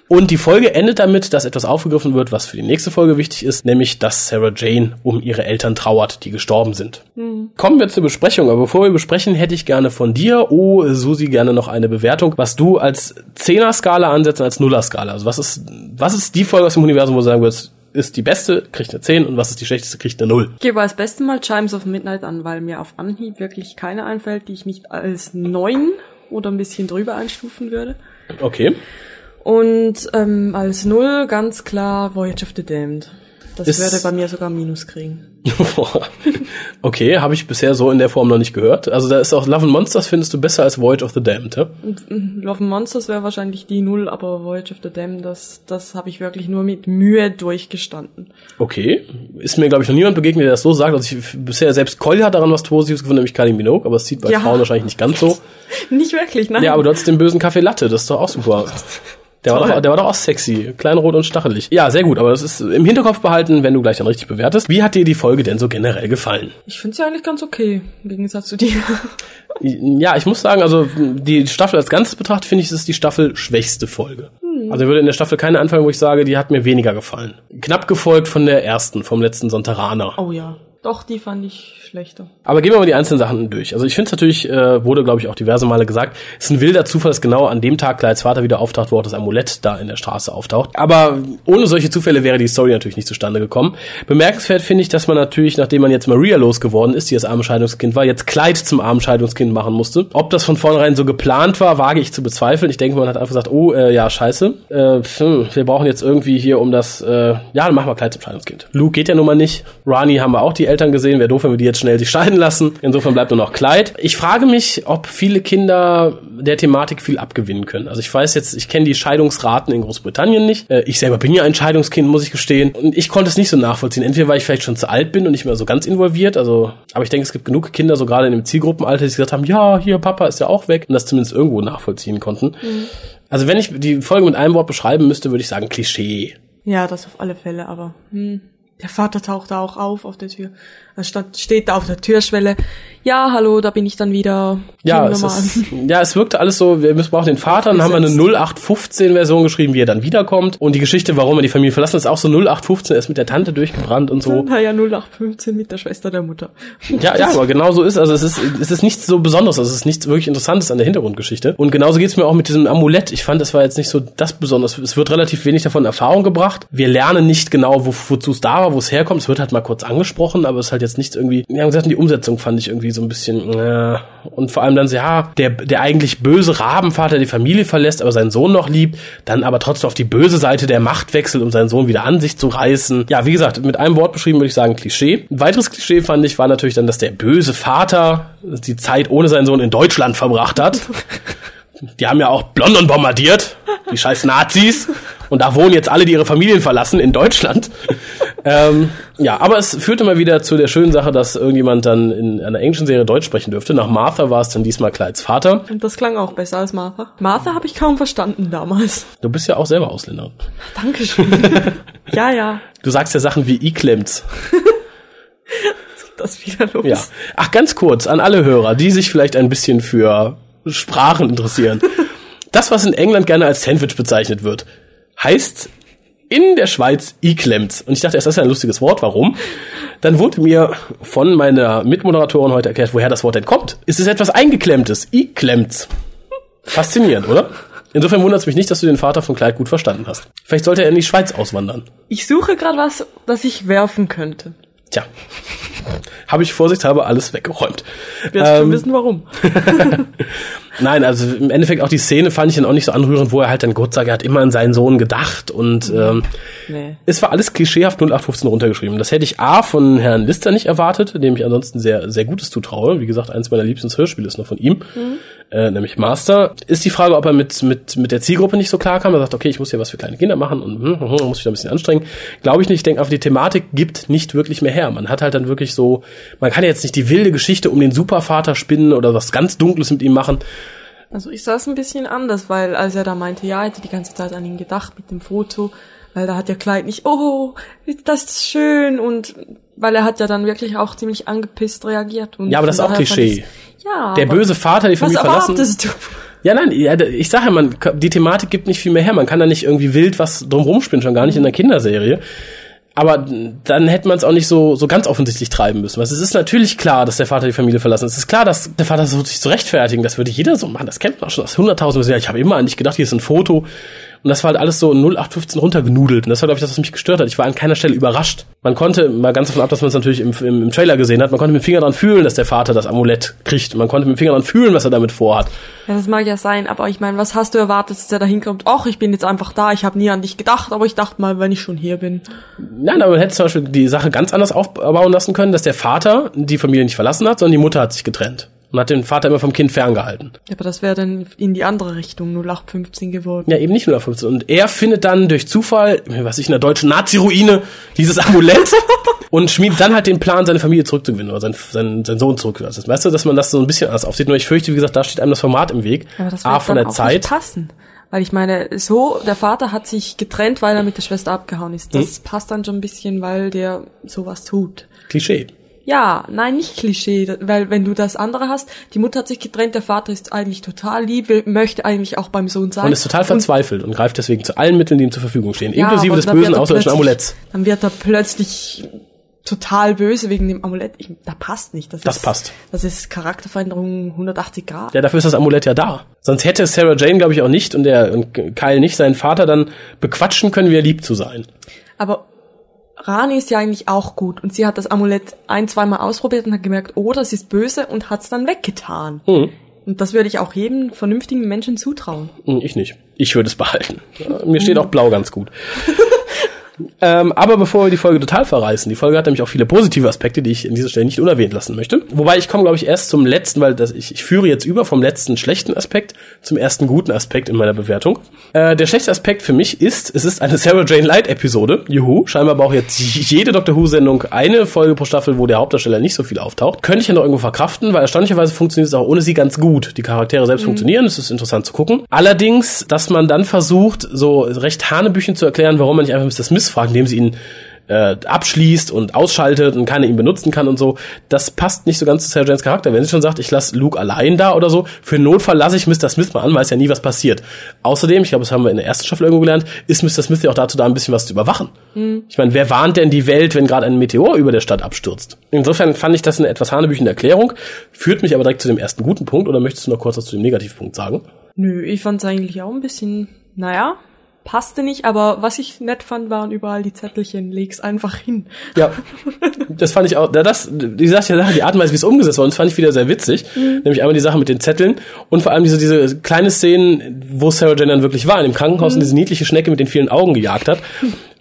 Und die Folge endet damit, dass etwas aufgegriffen wird, was für die nächste Folge wichtig ist, nämlich, dass Sarah Jane um ihre Eltern trauert, die gestorben sind. Mhm. Kommen wir zur Besprechung, aber bevor wir besprechen, hätte ich gerne von dir, oh Susi, gerne noch eine Bewertung, was du als Zehner-Skala ansetzt als Nuller-Skala. Also was ist, was ist die Folge aus dem Universum, wo du sagen würdest, ist die beste, kriegt eine 10 und was ist die schlechteste, kriegt eine 0. Ich gebe als beste mal Chimes of Midnight an, weil mir auf Anhieb wirklich keine einfällt, die ich nicht als 9 oder ein bisschen drüber einstufen würde. Okay. Und ähm, als Null ganz klar Voyage of the Damned. Das ist würde bei mir sogar Minus kriegen. *laughs* okay, habe ich bisher so in der Form noch nicht gehört. Also da ist auch Love and Monsters findest du besser als Voyage of the Damned, ja? Mm, Love and Monsters wäre wahrscheinlich die Null, aber Voyage of the Damned, das, das habe ich wirklich nur mit Mühe durchgestanden. Okay, ist mir glaube ich noch niemand begegnet, der das so sagt. Also ich bisher selbst Collier hat daran was Positives gefunden, nämlich Kylie Minogue, aber es sieht bei ja. Frauen wahrscheinlich nicht ganz so. *laughs* nicht wirklich, nein. Ja, aber du hast den bösen Kaffee Latte, das ist doch auch super. *laughs* Der war, doch, der war doch auch sexy. Klein, rot und stachelig. Ja, sehr gut. Aber das ist im Hinterkopf behalten, wenn du gleich dann richtig bewertest. Wie hat dir die Folge denn so generell gefallen? Ich finde sie eigentlich ganz okay, im Gegensatz zu dir. *laughs* Ja, ich muss sagen, also die Staffel als Ganzes betrachtet, finde ich, es ist die Staffel schwächste Folge. Hm. Also würde in der Staffel keine anfangen, wo ich sage, die hat mir weniger gefallen. Knapp gefolgt von der ersten, vom letzten Sonteraner. Oh ja. Doch, die fand ich schlechter. Aber gehen wir mal die einzelnen Sachen durch. Also ich finde es natürlich, äh, wurde glaube ich auch diverse Male gesagt, es ist ein wilder Zufall, dass genau an dem Tag Clydes Vater wieder auftaucht, wo auch das Amulett da in der Straße auftaucht. Aber ohne solche Zufälle wäre die Story natürlich nicht zustande gekommen. Bemerkenswert finde ich, dass man natürlich, nachdem man jetzt Maria losgeworden ist, die das arme Scheidungskind war, jetzt Clyde zum armen Scheidungskind machen musste. Ob das von vornherein so geplant war, wage ich zu bezweifeln. Ich denke, man hat einfach gesagt, oh, äh, ja, scheiße. Äh, hm, wir brauchen jetzt irgendwie hier um das, äh, ja, dann machen wir Clyde zum Scheidungskind. Luke geht ja nun mal nicht. Rani haben wir auch die Eltern gesehen. Wäre doof, wenn wir die jetzt schnell sich scheiden lassen. Insofern bleibt nur noch Kleid. Ich frage mich, ob viele Kinder der Thematik viel abgewinnen können. Also ich weiß jetzt, ich kenne die Scheidungsraten in Großbritannien nicht. Äh, ich selber bin ja ein Scheidungskind, muss ich gestehen. Und ich konnte es nicht so nachvollziehen. Entweder weil ich vielleicht schon zu alt bin und nicht mehr so ganz involviert. Also, aber ich denke, es gibt genug Kinder, so gerade in dem Zielgruppenalter, die gesagt haben, ja, hier, Papa ist ja auch weg und das zumindest irgendwo nachvollziehen konnten. Mhm. Also wenn ich die Folge mit einem Wort beschreiben müsste, würde ich sagen Klischee. Ja, das auf alle Fälle, aber hm. der Vater taucht da auch auf auf der Tür. Er steht da auf der Türschwelle. Ja, hallo, da bin ich dann wieder. Ja, es ist, *laughs* ja, es wirkte alles so, wir missbrauchen den Vater, dann haben wir eine 0815-Version geschrieben, wie er dann wiederkommt. Und die Geschichte, warum er die Familie verlassen, ist auch so 0815, er ist mit der Tante durchgebrannt und so. *laughs* Naja, 0815 mit der Schwester der Mutter. *laughs* Ja, ja, aber genau so ist, also es ist, es ist nichts so Besonderes, also es ist nichts wirklich Interessantes an der Hintergrundgeschichte. Und genauso geht's mir auch mit diesem Amulett. Ich fand, es war jetzt nicht so das Besonders. Es wird relativ wenig davon in Erfahrung gebracht. Wir lernen nicht genau, wo, wozu es da war, wo es herkommt. Es wird halt mal kurz angesprochen, aber es ist halt jetzt nichts irgendwie, haben gesagt, die Umsetzung fand ich irgendwie so ein bisschen, äh, und vor allem dann ja, der, der eigentlich böse Rabenvater die Familie verlässt, aber seinen Sohn noch liebt, dann aber trotzdem auf die böse Seite der Macht wechselt, um seinen Sohn wieder an sich zu reißen. Ja, wie gesagt, mit einem Wort beschrieben würde ich sagen Klischee. Ein weiteres Klischee fand ich, war natürlich dann, dass der böse Vater die Zeit ohne seinen Sohn in Deutschland verbracht hat. *laughs* Die haben ja auch London bombardiert, die scheiß Nazis. Und da wohnen jetzt alle, die ihre Familien verlassen, in Deutschland. ähm, ja, aber es führte mal wieder zu der schönen Sache, dass irgendjemand dann in einer englischen Serie Deutsch sprechen dürfte. Nach Martha war es dann diesmal Clydes Vater. Und das klang auch besser als Martha. Martha habe ich kaum verstanden damals. Du bist ja auch selber Ausländer. Dankeschön. *laughs* ja, ja. Du sagst ja Sachen wie Iklemt. *laughs* das wieder los. Ja. Ach, ganz kurz an alle Hörer, die sich vielleicht ein bisschen für Sprachen interessieren. *laughs* das, was in England gerne als Sandwich bezeichnet wird, heißt in der Schweiz iklemmt. Und ich dachte, das ist ja ein lustiges Wort, warum? Dann wurde mir von meiner Mitmoderatorin heute erklärt, woher das Wort denn kommt. Es ist etwas Eingeklemmtes, iklemmt. Faszinierend, oder? Insofern wundert es mich nicht, dass du den Vater von Clyde gut verstanden hast. Vielleicht sollte er in die Schweiz auswandern. Ich suche gerade was, das ich werfen könnte. Tja, habe ich vorsichtshalber alles weggeräumt. Wirst ähm, schon wissen, warum. *laughs* *laughs* Nein, also im Endeffekt auch die Szene fand ich dann auch nicht so anrührend, wo er halt dann Gott sagt, er hat immer an seinen Sohn gedacht und ähm, nee. es war alles klischeehaft 0815 runtergeschrieben. Das hätte ich A von Herrn Lister nicht erwartet, dem ich ansonsten sehr, sehr Gutes zutraue. Wie gesagt, eins meiner liebsten Hörspiele ist noch von ihm. Mhm äh, nämlich Master. Ist die Frage, ob er mit, mit, mit der Zielgruppe nicht so klar kam. Er sagt, okay, ich muss hier was für kleine Kinder machen und hm, hm, hm muss mich da ein bisschen anstrengen. Glaube ich nicht. Ich denke einfach, die Thematik gibt nicht wirklich mehr her. Man hat halt dann wirklich so, man kann jetzt nicht die wilde Geschichte um den Supervater spinnen oder was ganz Dunkles mit ihm machen. Also ich sah es ein bisschen anders, weil als er da meinte, ja, er hätte die ganze Zeit an ihn gedacht mit dem Foto, weil da hat der Kleid nicht, oh, das ist schön und weil er hat ja dann wirklich auch ziemlich angepisst reagiert. Und ja, aber das ist auch Klischee. Ja. Der böse Vater, die Familie verlassen. Du? Ja, nein, ich sage ja, man, die Thematik gibt nicht viel mehr her. Man kann da nicht irgendwie wild was drumrum spinnen, schon gar nicht in einer Kinderserie. Aber dann hätte man es auch nicht so, so ganz offensichtlich treiben müssen. es ist natürlich klar, dass der Vater die Familie verlassen hat. Es ist klar, dass der Vater so sich zu rechtfertigen. Das würde jeder so machen. Das kennt man auch schon aus hunderttausend Jahren. Ich habe immer an dich gedacht, hier ist ein Foto. Und das war halt alles so 0815 runtergenudelt. Und das war, glaube ich, das, was mich gestört hat. Ich war an keiner Stelle überrascht. Man konnte, mal ganz davon ab, dass man es natürlich im, im, im, Trailer gesehen hat, man konnte mit dem Finger dran fühlen, dass der Vater das Amulett kriegt. Man konnte mit dem Finger dran fühlen, was er damit vorhat. Ja, das mag ja sein, aber ich meine, was hast du erwartet, dass der da hinkommt? Ach, ich bin jetzt einfach da, ich habe nie an dich gedacht, aber ich dachte mal, wenn ich schon hier bin. Nein, aber man hätte zum Beispiel die Sache ganz anders aufbauen lassen können, dass der Vater die Familie nicht verlassen hat, sondern die Mutter hat sich getrennt und hat den Vater immer vom Kind ferngehalten. Ja, aber das wäre dann in die andere Richtung 0815 geworden. Ja, eben nicht 0815. Und er findet dann durch Zufall, was ich in der deutschen Nazi-Ruine, dieses Amulett *laughs* und schmiedet dann halt den Plan, seine Familie zurückzugewinnen oder seinen, seinen, seinen Sohn zurückzugewinnen. Also, weißt du, dass man das so ein bisschen anders aufsieht. Nur ich fürchte, wie gesagt, da steht einem das Format im Weg. Aber das A, von der Zeit. Nicht passen. Weil ich meine, so, der Vater hat sich getrennt, weil er mit der Schwester abgehauen ist. Das hm? passt dann schon ein bisschen, weil der sowas tut. Klischee. Ja, nein, nicht Klischee, weil wenn du das andere hast, die Mutter hat sich getrennt, der Vater ist eigentlich total lieb, möchte eigentlich auch beim Sohn sein. Und ist total verzweifelt und, und greift deswegen zu allen Mitteln, die ihm zur Verfügung stehen, ja, inklusive des bösen außerirdischen Amuletts. Dann wird er plötzlich total böse wegen dem Amulett. Ich, da passt nicht. Das, das ist, passt. Das ist Charakterveränderung 180 Grad. Ja, dafür ist das Amulett ja da. Sonst hätte Sarah Jane, glaube ich, auch nicht und der und Kyle nicht seinen Vater dann bequatschen können, wie er lieb zu sein. Aber Rani ist ja eigentlich auch gut und sie hat das Amulett ein, zweimal ausprobiert und hat gemerkt, oh, das ist böse und hat es dann weggetan. Mhm. Und das würde ich auch jedem vernünftigen Menschen zutrauen. Hm, ich nicht. Ich würde es behalten. Mir steht auch blau ganz gut. *laughs* Ähm, aber bevor wir die Folge total verreißen, die Folge hat nämlich auch viele positive Aspekte, die ich an dieser Stelle nicht unerwähnt lassen möchte. Wobei ich komme, glaube ich, erst zum letzten, weil das, ich, ich führe jetzt über vom letzten schlechten Aspekt zum ersten guten Aspekt in meiner Bewertung. Äh, der schlechte Aspekt für mich ist, es ist eine *laughs* Sarah Jane Light Episode. Juhu. Scheinbar braucht jetzt *laughs* jede Doctor Who Sendung eine Folge pro Staffel, wo der Hauptdarsteller nicht so viel auftaucht. Könnte ich ja noch irgendwo verkraften, weil erstaunlicherweise funktioniert es auch ohne sie ganz gut. Die Charaktere selbst mhm. funktionieren, es ist interessant zu gucken. Allerdings, dass man dann versucht, so recht Hanebüchen zu erklären, warum man nicht einfach Mr. Smith fragt, indem sie ihn äh, abschließt und ausschaltet und keiner ihn benutzen kann und so. Das passt nicht so ganz zu Sarah Janes Charakter. Wenn sie schon sagt, ich lasse Luke allein da oder so, für Notfall lasse ich Mr. Smith mal an, weiß ja nie, was passiert. Außerdem, ich glaube, das haben wir in der ersten Staffel irgendwo gelernt, ist Mr. Smith ja auch dazu da, ein bisschen was zu überwachen. Mhm. Ich meine, wer warnt denn die Welt, wenn gerade ein Meteor über der Stadt abstürzt? Insofern fand ich das eine etwas hanebüchende Erklärung, führt mich aber direkt zu dem ersten guten Punkt, oder möchtest du noch kurz was zu dem Negativpunkt sagen? Nö, ich fand es eigentlich auch ein bisschen, naja, passte nicht, aber was ich nett fand, waren überall die Zettelchen, leg's einfach hin. Ja, *laughs* das fand ich auch, das, die Sache, die Art und Weise, wie es umgesetzt wurde, das fand ich wieder sehr witzig. Mhm. Nämlich einmal die Sache mit den Zetteln und vor allem diese, diese kleine Szenen, wo Sarah Jane dann wirklich war, in dem Krankenhaus mhm. und diese niedliche Schnecke mit den vielen Augen gejagt hat.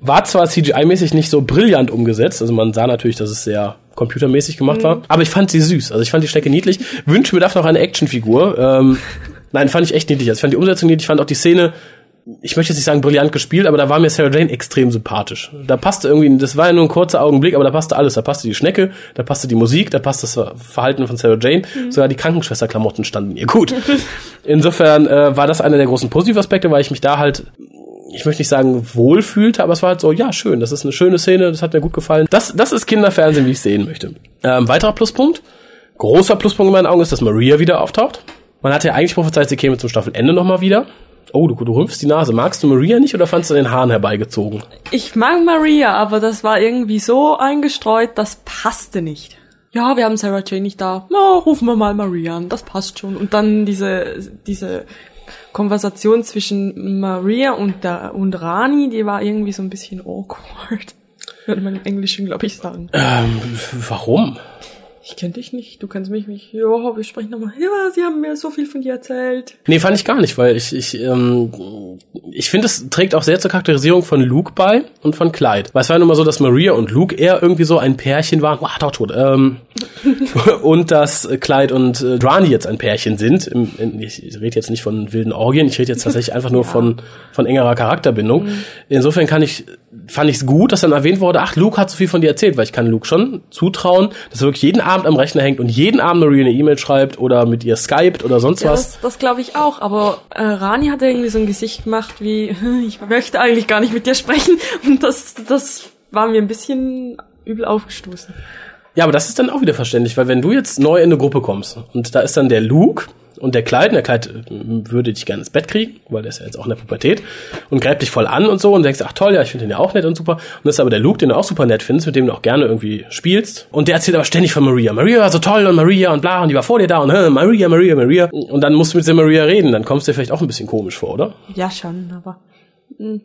War zwar CGI-mäßig nicht so brillant umgesetzt, also man sah natürlich, dass es sehr computermäßig gemacht mhm. war, aber ich fand sie süß, also ich fand die Schnecke niedlich. Wünsche mir dafür noch eine Actionfigur. Ähm, *laughs* Nein, fand ich echt niedlich. Also ich fand die Umsetzung niedlich, ich fand auch die Szene, ich möchte jetzt nicht sagen brillant gespielt, aber da war mir Sarah Jane extrem sympathisch. Da passte irgendwie, das war ja nur ein kurzer Augenblick, aber da passte alles. Da passte die Schnecke, da passte die Musik, da passte das Verhalten von Sarah Jane, mhm. sogar die Krankenschwesterklamotten standen ihr gut. *laughs* Insofern äh, war das einer der großen Positivaspekte, weil ich mich da halt ich möchte nicht sagen wohlfühlte, aber es war halt so, ja, schön, das ist eine schöne Szene, das hat mir gut gefallen. Das, das ist Kinderfernsehen, wie ich sehen möchte. Ähm, weiterer Pluspunkt, großer Pluspunkt in meinen Augen ist, dass Maria wieder auftaucht. Man hatte ja eigentlich prophezeit, sie käme zum Staffelende nochmal wieder Oh, du, du rümpfst die Nase. Magst du Maria nicht oder fandst du den Haaren herbeigezogen? Ich mag Maria, aber das war irgendwie so eingestreut, das passte nicht. Ja, wir haben Sarah Jane nicht da. Na, rufen wir mal Maria an, das passt schon. Und dann diese, diese Konversation zwischen Maria und, der, und Rani, die war irgendwie so ein bisschen awkward. *laughs* Würde man im Englischen, glaube ich, sagen. Ähm, warum? Ich kenne dich nicht, du kennst mich nicht. Ja, wir sprechen nochmal. Ja, sie haben mir so viel von dir erzählt. Nee, fand ich gar nicht, weil ich, ich, ähm, ich finde, es trägt auch sehr zur Charakterisierung von Luke bei und von Clyde. Weil es war nun mal so, dass Maria und Luke eher irgendwie so ein Pärchen waren. Wow, tot, tot. Ähm, *laughs* und dass Clyde und äh, Drani jetzt ein Pärchen sind. Im, in, ich rede jetzt nicht von wilden Orgien, ich rede jetzt tatsächlich einfach nur ja. von, von engerer Charakterbindung. Mhm. Insofern kann ich fand ich es gut, dass dann erwähnt wurde, ach, Luke hat so viel von dir erzählt, weil ich kann Luke schon zutrauen, dass er wirklich jeden Abend am Rechner hängt und jeden Abend Maria eine E-Mail schreibt oder mit ihr skypt oder sonst ja, was. Das, das glaube ich auch, aber äh, Rani hat irgendwie so ein Gesicht gemacht wie, *laughs* ich möchte eigentlich gar nicht mit dir sprechen *laughs* und das, das war mir ein bisschen übel aufgestoßen. Ja, aber das ist dann auch wieder verständlich, weil wenn du jetzt neu in eine Gruppe kommst und da ist dann der Luke, und der Kleid, der Kleid äh, würde dich gerne ins Bett kriegen, weil der ist ja jetzt auch in der Pubertät und greift dich voll an und so und denkst, ach toll, ja, ich finde den ja auch nett und super. Und das ist aber der Luke, den du auch super nett findest, mit dem du auch gerne irgendwie spielst. Und der erzählt aber ständig von Maria. Maria war so toll und Maria und bla und die war vor dir da und äh, Maria, Maria, Maria. Und dann musst du mit der Maria reden, dann kommst du dir vielleicht auch ein bisschen komisch vor, oder? Ja, schon, aber hm,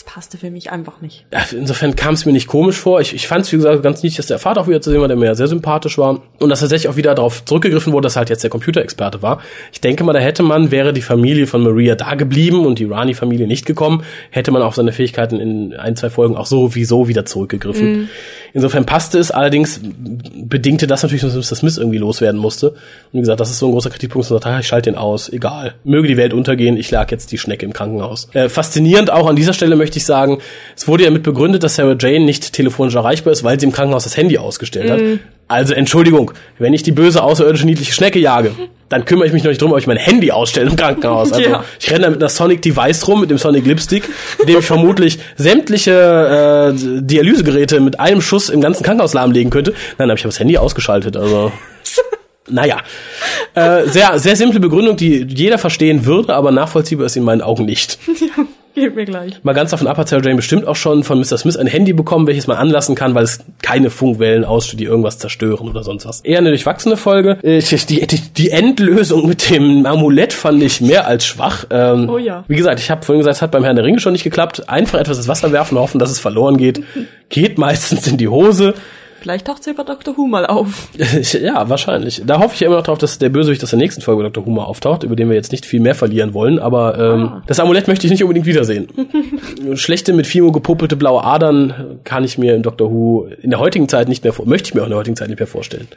es passte für mich einfach nicht. Insofern kam es mir nicht komisch vor. Ich, ich fand es, wie gesagt, ganz niedlich, dass der Vater auch wieder zu sehen war, der mir ja sehr sympathisch war. Und dass tatsächlich auch wieder darauf zurückgegriffen wurde, dass er halt jetzt der Computerexperte war. Ich denke mal, da hätte man, wäre die Familie von Maria da geblieben und die Rani-Familie nicht gekommen, hätte man auf seine Fähigkeiten in ein, zwei Folgen auch sowieso wieder zurückgegriffen. Mhm. Insofern passte es, allerdings bedingte das natürlich, dass das Smith irgendwie loswerden musste. Und wie gesagt, das ist so ein großer Kritikpunkt, dass man sagt, ich schalte den aus, egal. Möge die Welt untergehen, ich lag jetzt die Schnecke im Krankenhaus. Äh, faszinierend auch an dieser Stelle möchte ich sagen, es wurde ja mit begründet, dass Sarah Jane nicht telefonisch erreichbar ist, weil sie im Krankenhaus das Handy ausgestellt mm. hat. Mhm. Also Entschuldigung, wenn ich die böse außerirdische niedliche Schnecke jage, dann kümmere ich mich noch nicht drum, ob ich mein Handy ausstelle im Krankenhaus. *laughs* Also ja. ich renne da mit einer Sonic Device rum, mit dem Sonic Lipstick, mit dem ich vermutlich sämtliche äh, Dialysegeräte mit einem Schuss im ganzen Krankenhaus lahmlegen könnte. Nein, habe ich das Handy ausgeschaltet. Also *laughs* naja, äh, sehr, sehr simple Begründung, die jeder verstehen würde, aber nachvollziehbar ist in meinen Augen nicht. Gib mir gleich. Mal ganz davon ab, hat Sarah Jane bestimmt auch schon von Mr. Smith ein Handy bekommen, welches man anlassen kann, weil es keine Funkwellen ausstößt, die irgendwas zerstören oder sonst was. Eher eine durchwachsene Folge. Äh, die, die, die Endlösung mit dem Amulett fand ich mehr als schwach. Ähm, oh ja. Wie gesagt, ich habe vorhin gesagt, es hat beim Herrn der Ringe schon nicht geklappt. Einfach etwas ins Wasser werfen, hoffen, dass es verloren geht. *laughs* geht meistens in die Hose. Vielleicht taucht sie bei Dr. Who mal auf. *laughs* ja, wahrscheinlich. Da hoffe ich ja immer noch drauf, dass der Bösewicht aus der nächsten Folge Dr. Who mal auftaucht, über den wir jetzt nicht viel mehr verlieren wollen, aber ähm, ah. das Amulett möchte ich nicht unbedingt wiedersehen. *laughs* Schlechte mit Fimo gepuppelte blaue Adern kann ich mir in Dr. Who in der heutigen Zeit nicht mehr vor möchte ich mir auch in der heutigen Zeit nicht mehr vorstellen.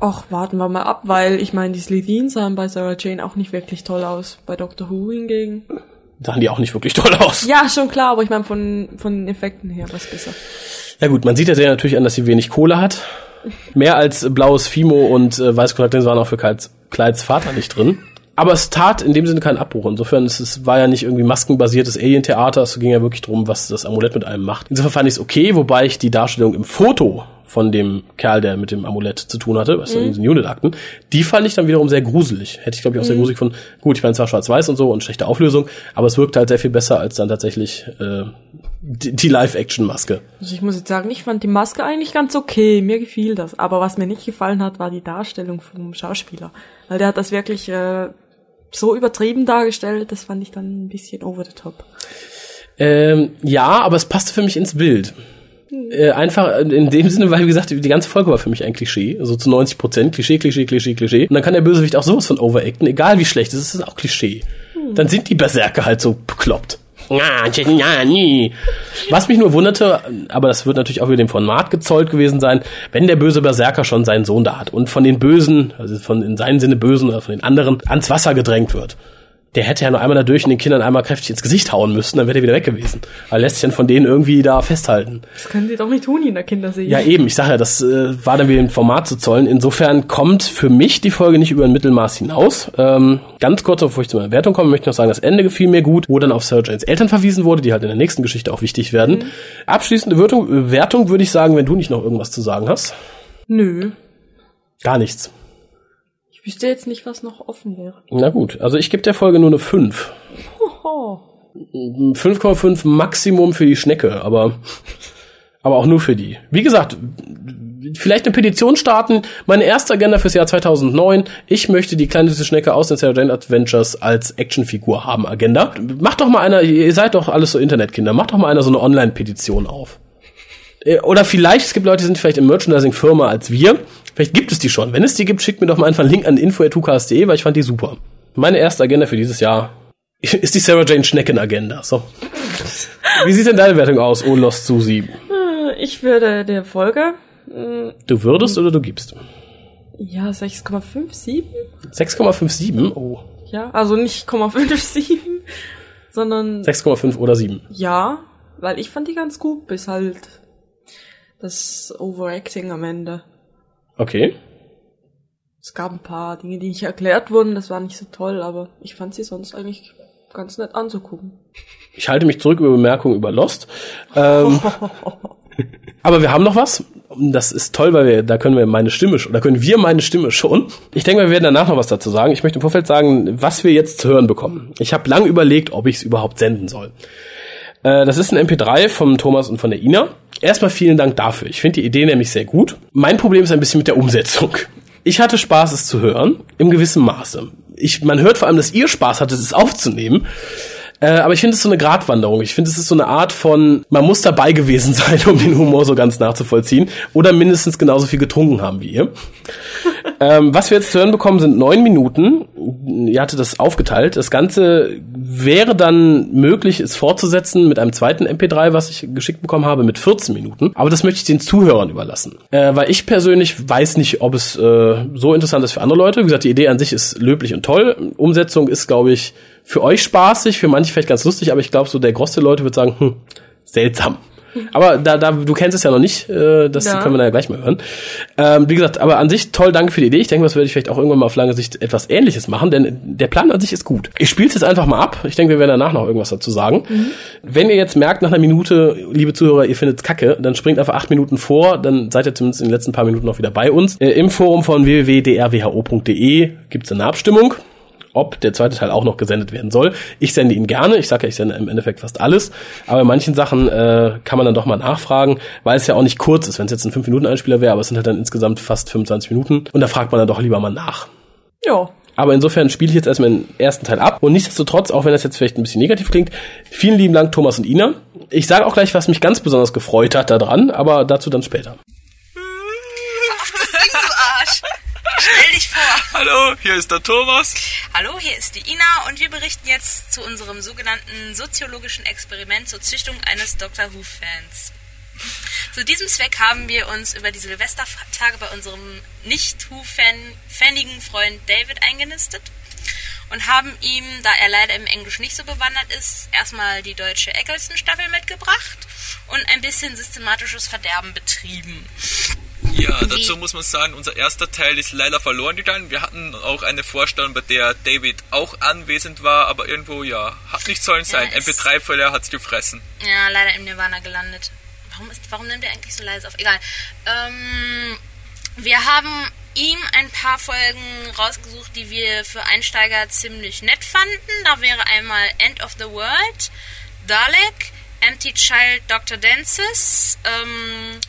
Och, warten wir mal ab, weil ich meine, die Slitheen sahen bei Sarah Jane auch nicht wirklich toll aus. Bei Dr. Who hingegen. Sahen die auch nicht wirklich *laughs* toll aus. Ja, schon klar, aber ich meine von, von den Effekten her was besser. Ja gut, man sieht ja sehr natürlich an, dass sie wenig Kohle hat. Mehr als blaues Fimo und äh, Weißkontaktlinsen waren auch für Kleids, Kleids Vater nicht drin. Aber es tat in dem Sinne keinen Abbruch. Insofern es, es war ja nicht irgendwie maskenbasiertes Alien-Theater. Es ging ja wirklich drum, was das Amulett mit einem macht. Insofern fand ich es okay, wobei ich die Darstellung im Foto von dem Kerl, der mit dem Amulett zu tun hatte, was mhm. in diesen Unit-Akten, die fand ich dann wiederum sehr gruselig. Hätte ich, glaube ich, auch mhm. sehr gruselig von, gut, ich meine zwar schwarz-weiß und so und schlechte Auflösung, aber es wirkt halt sehr viel besser als dann tatsächlich äh, die, die Live-Action-Maske. Also ich muss jetzt sagen, ich fand die Maske eigentlich ganz okay, mir gefiel das. Aber was mir nicht gefallen hat, war die Darstellung vom Schauspieler. Weil der hat das wirklich äh, so übertrieben dargestellt, das fand ich dann ein bisschen over the top. Ähm, ja, aber es passte für mich ins Bild. Äh, einfach in dem Sinne, weil wie gesagt, die ganze Folge war für mich ein Klischee, so zu 90 Prozent Klischee, Klischee, Klischee, Klischee. Und dann kann der Bösewicht auch sowas von overacten, egal wie schlecht es ist, ist auch Klischee. Hm. Dann sind die Berserker halt so bekloppt. Was mich nur wunderte, aber das wird natürlich auch wieder dem Format gezollt gewesen sein, wenn der böse Berserker schon seinen Sohn da hat und von den Bösen, also von in seinem Sinne Bösen oder von den anderen, ans Wasser gedrängt wird der hätte ja nur einmal dadurch und den Kindern einmal kräftig ins Gesicht hauen müssen, dann wäre er wieder weg gewesen. Aber lässt sich dann von denen irgendwie da festhalten. Das können sie doch nicht tun in der Kinderserie. Ja, eben, ich sage ja, das äh, war dann wieder im Format zu zollen. Insofern kommt für mich die Folge nicht über ein Mittelmaß hinaus. Ähm, ganz kurz, bevor ich zu meiner Wertung komme, möchte ich noch sagen, das Ende gefiel mir gut, wo dann auf Sir Janes Eltern verwiesen wurde, die halt in der nächsten Geschichte auch wichtig werden. Mhm. Abschließende Wertung, Wertung würde ich sagen, wenn du nicht noch irgendwas zu sagen hast. Nö. Gar nichts wüsste jetzt nicht, was noch offen wäre. Na gut, also ich gebe der Folge nur eine 5. Hoho. 5,5 Maximum für die Schnecke, aber, aber auch nur für die. Wie gesagt, vielleicht eine Petition starten. Meine erste Agenda fürs Jahr 2009. Ich möchte die kleine süße Schnecke aus den Sarah Jane Adventures als Actionfigur haben. Agenda. Macht doch mal einer, ihr seid doch alles so Internetkinder, macht doch mal einer so eine Online-Petition auf. Äh, Oder vielleicht, es gibt Leute, die sind vielleicht im Merchandising-Firma als wir. Vielleicht gibt es die schon. Wenn es die gibt, schickt mir doch mal einfach einen Link an info.2ks.de, weil ich fand die super. Meine erste Agenda für dieses Jahr *laughs* ist die Sarah Jane Schnecken Agenda. So. Wie sieht denn deine Wertung aus, oh Lost Susi? Äh, Ich würde der Folge, äh, Du würdest oder du gibst? ja, 6,57? 6,57? Oh. Ja, also nicht 0,57, sondern 6,5 oder 7. ja, weil ich fand die ganz gut, bis halt das Overacting am Ende. Okay. Es gab ein paar Dinge, die nicht erklärt wurden, das war nicht so toll, aber ich fand sie sonst eigentlich ganz nett anzugucken. Ich halte mich zurück über Bemerkungen über Lost. Ähm, *laughs* aber wir haben noch was. Das ist toll, weil wir, da können wir meine Stimme schon, da können wir meine Stimme schon. Ich denke, wir werden danach noch was dazu sagen. Ich möchte im Vorfeld sagen, was wir jetzt zu hören bekommen. Ich habe lang überlegt, ob ich es überhaupt senden soll. Äh, Das ist ein MP3 vom Thomas und von der Ina. Erstmal vielen Dank dafür. Ich finde die Idee nämlich sehr gut. Mein Problem ist ein bisschen mit der Umsetzung. Ich hatte Spaß, es zu hören, im gewissen Maße. Ich, man hört vor allem, dass ihr Spaß hattet, es aufzunehmen. Äh, aber ich finde es so eine Gratwanderung. Ich finde, es ist so eine Art von, man muss dabei gewesen *laughs* sein, um den Humor so ganz nachzuvollziehen. Oder mindestens genauso viel getrunken haben wie ihr. Ähm, was wir jetzt zu hören bekommen, sind neun Minuten. Ihr hattet das aufgeteilt. Das Ganze wäre dann möglich, es fortzusetzen mit einem zweiten MP3, was ich geschickt bekommen habe, mit 14 Minuten. Aber das möchte ich den Zuhörern überlassen. Äh, weil ich persönlich weiß nicht, ob es äh, so interessant ist für andere Leute. Wie gesagt, die Idee an sich ist löblich und toll. Umsetzung ist, glaube ich, für euch spaßig, für manche vielleicht ganz lustig, aber ich glaube, so der Groß der Leute wird sagen, hm, seltsam. Aber da, da, du kennst es ja noch nicht, äh, das Ja. können wir dann ja gleich mal hören. Ähm, wie gesagt, aber an sich toll, danke für die Idee. Ich denke, das werde ich vielleicht auch irgendwann mal auf lange Sicht etwas ähnliches machen, denn der Plan an sich ist gut. Ich spiele es jetzt einfach mal ab. Ich denke, wir werden danach noch irgendwas dazu sagen. Wenn ihr jetzt merkt, nach einer Minute, liebe Zuhörer, ihr findet Kacke, dann springt einfach acht Minuten vor, dann seid ihr zumindest in den letzten paar Minuten noch wieder bei uns. Äh, Im Forum von www.drwho.de gibt es eine Abstimmung ob der zweite Teil auch noch gesendet werden soll. Ich sende ihn gerne. Ich sage ja, ich sende im Endeffekt fast alles. Aber in manchen Sachen äh, kann man dann doch mal nachfragen, weil es ja auch nicht kurz ist. Wenn es jetzt ein 5-Minuten-Einspieler wäre, aber es sind halt dann insgesamt fast 25 Minuten. Und da fragt man dann doch lieber mal nach. Ja. Aber insofern spiele ich jetzt erstmal den ersten Teil ab. Und nichtsdestotrotz, auch wenn das jetzt vielleicht ein bisschen negativ klingt, vielen lieben Dank Thomas und Ina. Ich sage auch gleich, was mich ganz besonders gefreut hat daran, aber dazu dann später. Auf das Ding, du Arsch! Stell dich vor! Hallo, hier ist der Thomas. Hallo, hier ist die Ina und wir berichten jetzt zu unserem sogenannten soziologischen Experiment zur Züchtung eines Doctor Who-Fans. Zu diesem Zweck haben wir uns über die Silvestertage bei unserem nicht-Who-fanigen Freund David eingenistet und haben ihm, da er leider im Englisch nicht so bewandert ist, erstmal die deutsche Eccleston-Staffel mitgebracht und ein bisschen systematisches Verderben betrieben. Ja, dazu muss man sagen, unser erster Teil ist leider verloren gegangen. Wir hatten auch eine Vorstellung, bei der David auch anwesend war, aber irgendwo, ja, hat nicht sollen sein. ist- MP3-Feuer hat's gefressen. Ja, leider im Nirvana gelandet. Warum, ist, warum nimmt er eigentlich so leise auf? Egal. Ähm, wir haben ihm ein paar Folgen rausgesucht, die wir für Einsteiger ziemlich nett fanden. Da wäre einmal End of the World, Dalek, Empty Child Dr. Dances. Ähm,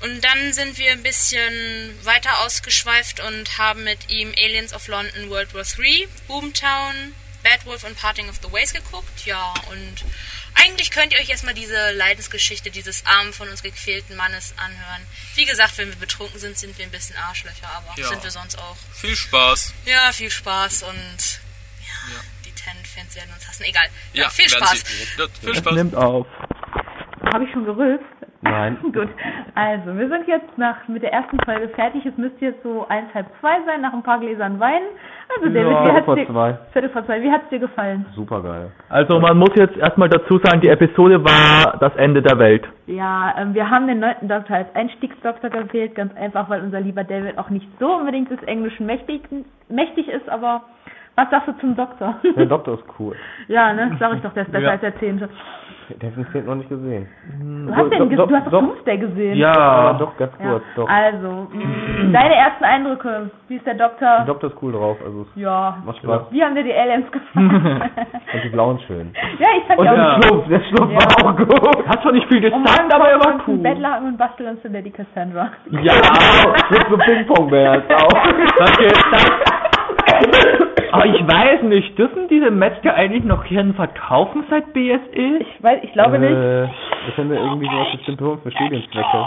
und dann sind wir ein bisschen weiter ausgeschweift und haben mit ihm Aliens of London World War III, Boomtown, Bad Wolf und Parting of the Ways geguckt. Ja, und eigentlich könnt ihr euch erstmal diese Leidensgeschichte dieses armen, von uns gequälten Mannes anhören. Wie gesagt, wenn wir betrunken sind, sind wir ein bisschen Arschlöcher, aber Ja. sind wir sonst auch. Viel Spaß. Ja, viel Spaß und ja, Ja. die Ten-Fans werden uns hassen. Egal. Ja, Ja, viel Spaß. Sie, viel Spaß. Nimmt auf. Habe ich schon gerülpst? Nein. *laughs* Gut. Also, wir sind jetzt nach mit der ersten Folge fertig. Es müsste jetzt so eins, halb zwei sein, nach ein paar Gläsern Wein. Also, David, Ja, wie hat's vor dir, zwei. Viertel vor zwei. Wie hat's dir gefallen? Super geil. Also man muss jetzt erstmal dazu sagen, die Episode war das Ende der Welt. Ja, ähm, wir haben den neunten Doktor als Einstiegsdoktor gewählt, ganz einfach, weil unser lieber David auch nicht so unbedingt des Englischen mächtig, mächtig ist, aber was sagst du zum Doktor? Der Doktor ist cool. *laughs* ja, ne, sag ich doch, der ist besser Ja. als der Zehnte. Der Film noch nicht gesehen. Du hast, den, doch, du hast doch doch. Doomsday gesehen. Ja, doch, ganz Ja. kurz, doch. Also, *clears throat* mh, deine ersten Eindrücke. Wie ist der Doktor? Der Doktor ist cool drauf, also Ja. macht Spaß. Wie haben dir die Aliens *laughs* gefallen? Und die blauen schön. ja, ich fand Und die auch der gut. Schlumpf, der Schlumpf Ja. war auch gut. Hat zwar nicht viel Und gezeigt, aber er war cool. Bettlaken und basteln uns in Lady Cassandra. Ja, *laughs* Mit so Ping-Pong-Bär auch. danke. *laughs* Aber ich weiß nicht, dürfen diese Metzger eigentlich noch Hirn verkaufen seit BSE? Ich weiß, ich glaube nicht. Äh, das sind ja irgendwie so was bestimmt für Studienzwecke.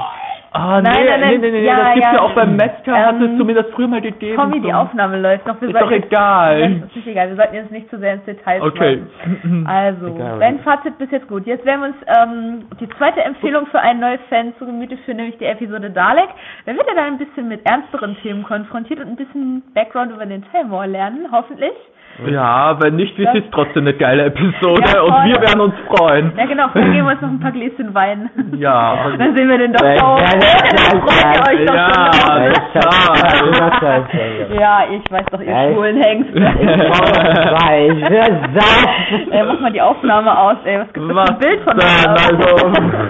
Ah, Nein, nee, nein, nein, nee, nee, nee, ja, das gibt's ja, ja. auch beim Metzger, hat es Ähm, zumindest früher mal gegeben. Tommy, die so. Aufnahme läuft noch. Wir Ist doch jetzt- egal. Das ist nicht egal. Wir sollten jetzt nicht zu sehr ins Detail Okay. *laughs* Also, Egal. dein Fazit bis jetzt gut. Jetzt werden wir uns ähm, die zweite Empfehlung für einen neuen Fan zu Gemüte führen, nämlich die Episode Dalek. Da wird er dann ein bisschen mit ernsteren Themen konfrontiert und ein bisschen Background über den Time lernen, hoffentlich. Ja, wenn nicht, ist Das- es trotzdem eine geile Episode Ja, und wir werden uns freuen. Ja genau, vorher geben wir uns noch ein paar Gläschen Wein. Ja. *laughs* Dann sehen wir den Doktor auch. Ja, *laughs* ja, Dann freut ihr euch doch ja, schon. ja. ich weiß doch, ihr Ja, ich- schwulen. Weiß, wer sagt? Ey, mach mal die Aufnahme aus, ey. Was gibt es für Was ein Bild von denn? uns? Also,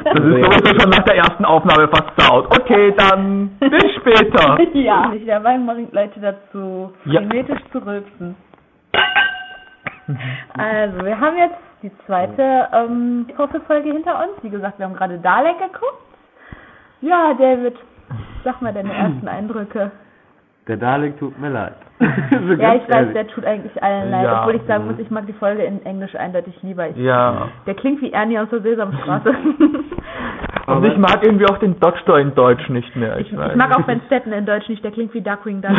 das ist sowieso schon nach der ersten Aufnahme versaut. Okay, dann bis *laughs* später. Ja. Der Wein bringt Leute dazu, Ja. frenetisch zu rülpsen. *laughs* Also, wir haben jetzt die zweite ähm, Folge hinter uns. Wie gesagt, wir haben gerade Dalek geguckt. Ja, David, sag mal deine *clears throat* ersten Eindrücke. Der Dalek tut mir leid. *laughs* Ja, So ganz ich weiß, ehrlich. der tut eigentlich allen leid. Ja. Obwohl ich sagen muss, ich mag die Folge in Englisch eindeutig lieber. Ich, Ja. Der klingt wie Ernie aus der Sesamstraße. *laughs* Und ich mag irgendwie auch den Doktor in Deutsch nicht mehr. Ich, Ich, weiß. ich mag auch Ben Stetten in Deutsch nicht, der klingt wie Darkwing Duck. *laughs*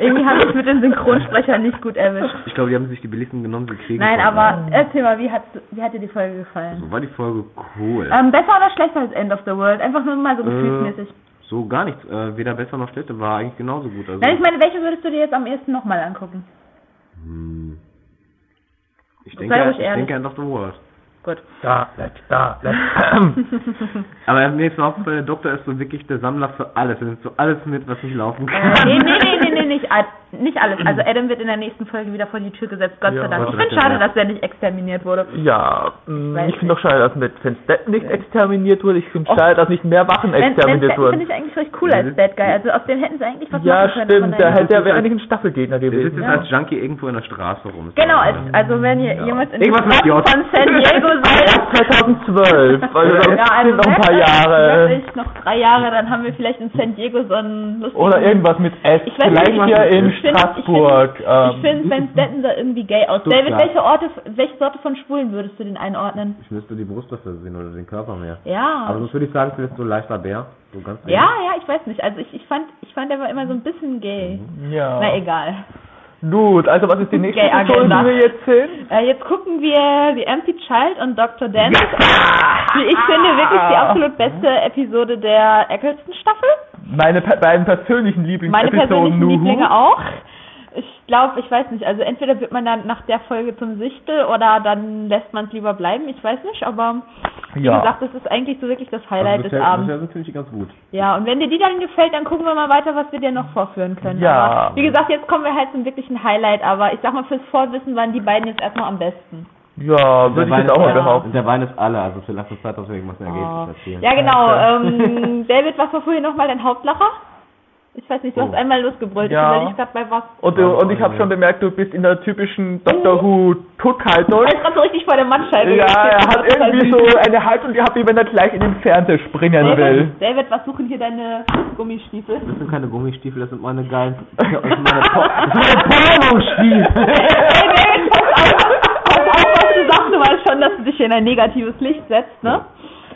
Irgendwie habe ich mit den Synchronsprechern nicht gut erwischt. Ich glaube, die haben sich die billigsten genommen, die kriegen. Nein, aber erzähl mal, wie hat, wie hat dir die Folge gefallen? So war die Folge cool. Ähm, besser oder schlechter als End of the World? Einfach nur mal so Äh, gefühlsmäßig. So gar nichts. Äh, weder besser noch schlechter. War eigentlich genauso gut. Also, Nein, ich meine, welche würdest du dir jetzt am ehesten nochmal angucken? hm, ich denke, ich denke of the World. Gut. Da, da, da. *laughs* Aber mir ist aufgefallen, der Doktor ist so wirklich der Sammler für alles. Er nimmt so alles mit, was nicht laufen Äh, kann. nee, nee, nee, nee, nee, *laughs* nicht, nicht alles. Also Adam wird in der nächsten Folge wieder vor die Tür gesetzt, Gott Ja, sei Dank. Ich finde schade, ja. dass er nicht exterminiert wurde. Ja, mh, Weiß ich finde doch schade, dass mit Van Stetten nicht exterminiert wurde. Ich finde schade, dass nicht mehr Wachen exterminiert Stetten wurden. finde ich eigentlich recht cool als Bad Guy. Also aus dem hätten sie eigentlich was Ja, machen können. man stimmt. Der, da- hätte, der wäre eigentlich ein Staffelgegner Der sitzt gewesen. jetzt als Junkie irgendwo in der Straße rum. Genau, als, also wenn ihr jemand in Straßen J. von San Diego 2012. Also das ja, also sind noch ein paar Jahre. Wirklich noch drei Jahre, dann haben wir vielleicht in San Diego so einen lustigen... Oder irgendwas mit S. Ich Vielleicht nicht, hier ich in find- Straßburg. Ich ähm, finde Ben Stetten da irgendwie gay aus. David, welche Orte, welche Sorte von Schwulen würdest du den einordnen? Ich müsste die Brust dafür sehen oder den Körper mehr. Ja. Aber sonst würde ich sagen, vielleicht so ein leichter Bär. So ganz ja, ja, ich weiß nicht. Also ich, ich fand, ich fand, er war immer so ein bisschen gay. ja. Na egal. Gut, also was ist die nächste Episode, Agenda. die wir jetzt sehen? Äh, jetzt gucken wir The Empty Child und Dr. Dance. Wie ich finde, wirklich die absolut beste Episode der Eccleston-Staffel. Meine beiden persönlichen Meine Lieblingsepisoden. persönlichen Nuhu. Lieblinge auch. Ich glaube, ich weiß nicht, also entweder wird man dann nach der Folge zum Sichtel oder dann lässt man es lieber bleiben, ich weiß nicht, aber wie Ja. gesagt, das ist eigentlich so wirklich das Highlight Also des bisher, Abends. bisher sind finde ich ganz gut. Ja, und wenn dir die dann gefällt, dann gucken wir mal weiter, was wir dir noch vorführen können. Ja. Aber, wie gesagt, jetzt kommen wir halt zum wirklichen Highlight, aber ich sag mal, fürs Vorwissen waren die beiden jetzt erstmal am besten. Ja, würde ich jetzt auch mal behaupten. Und der Wein ist alle, also vielleicht uns Zeit, dass wir irgendwas Ergebnis erzählen. Ja, genau. *laughs* Ähm, David, was war vorhin nochmal dein Hauptlacher? Ich weiß nicht, du Oh. hast einmal losgebrüllt. Ja. Ich überlege gerade bei was. Und, du- und ich habe schon bemerkt, du bist in der typischen Doctor Who Tuckhaltung. Er ist gerade so richtig vor der Mattscheibe. Ja, er hat irgendwie so eine Haltung gehabt, wie wenn er gleich in den Fernseher springen will. David, David, was suchen hier deine Gummistiefel? Das sind keine Gummistiefel, das sind meine geilen. Das sind meine, Pornostiefel. Hey, David, pass auf, pass auf, was du sagst. Du weißt schon, dass du dich hier in ein negatives Licht setzt, ne?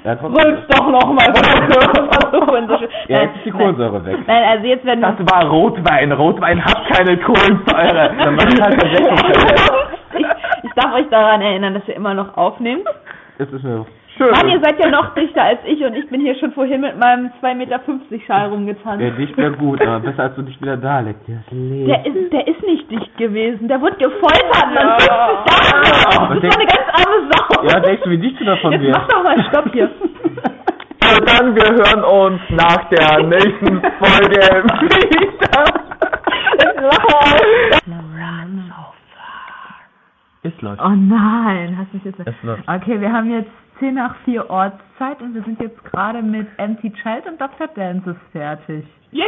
Ja, Rülpst doch nochmal. *laughs* ja, jetzt ist die Kohlensäure weg. Nein, also jetzt werden Das war Rotwein. Rotwein hat keine Kohlensäure. *laughs* Dann halt *laughs* ich, ich darf euch daran erinnern, dass ihr immer noch aufnehmt. Es ist mir. Schön. Mann, ihr seid ja noch dichter als ich und ich bin hier schon vorhin mit meinem 2,50 Meter Schal rumgetanzt. Der dicht wäre gut, aber besser als du dich wieder da legst. Der ist. Der ist, der ist nicht dicht gewesen. Der wurde gefoltert und Ja. 50 Jahre. Das denk- war eine ganz arme Sau. Ja, denkst du, wie dicht du davon Jetzt wirst? mach doch mal Stopp hier. *laughs* Also dann, wir hören uns nach der nächsten Folge wieder. Ich lache. *laughs* Ist es läuft. Oh nein, hast mich jetzt. Es läuft. Okay, wir haben jetzt 10 nach 4 Ortszeit und wir sind jetzt gerade mit Empty Child und Dr. Dances fertig. *laughs*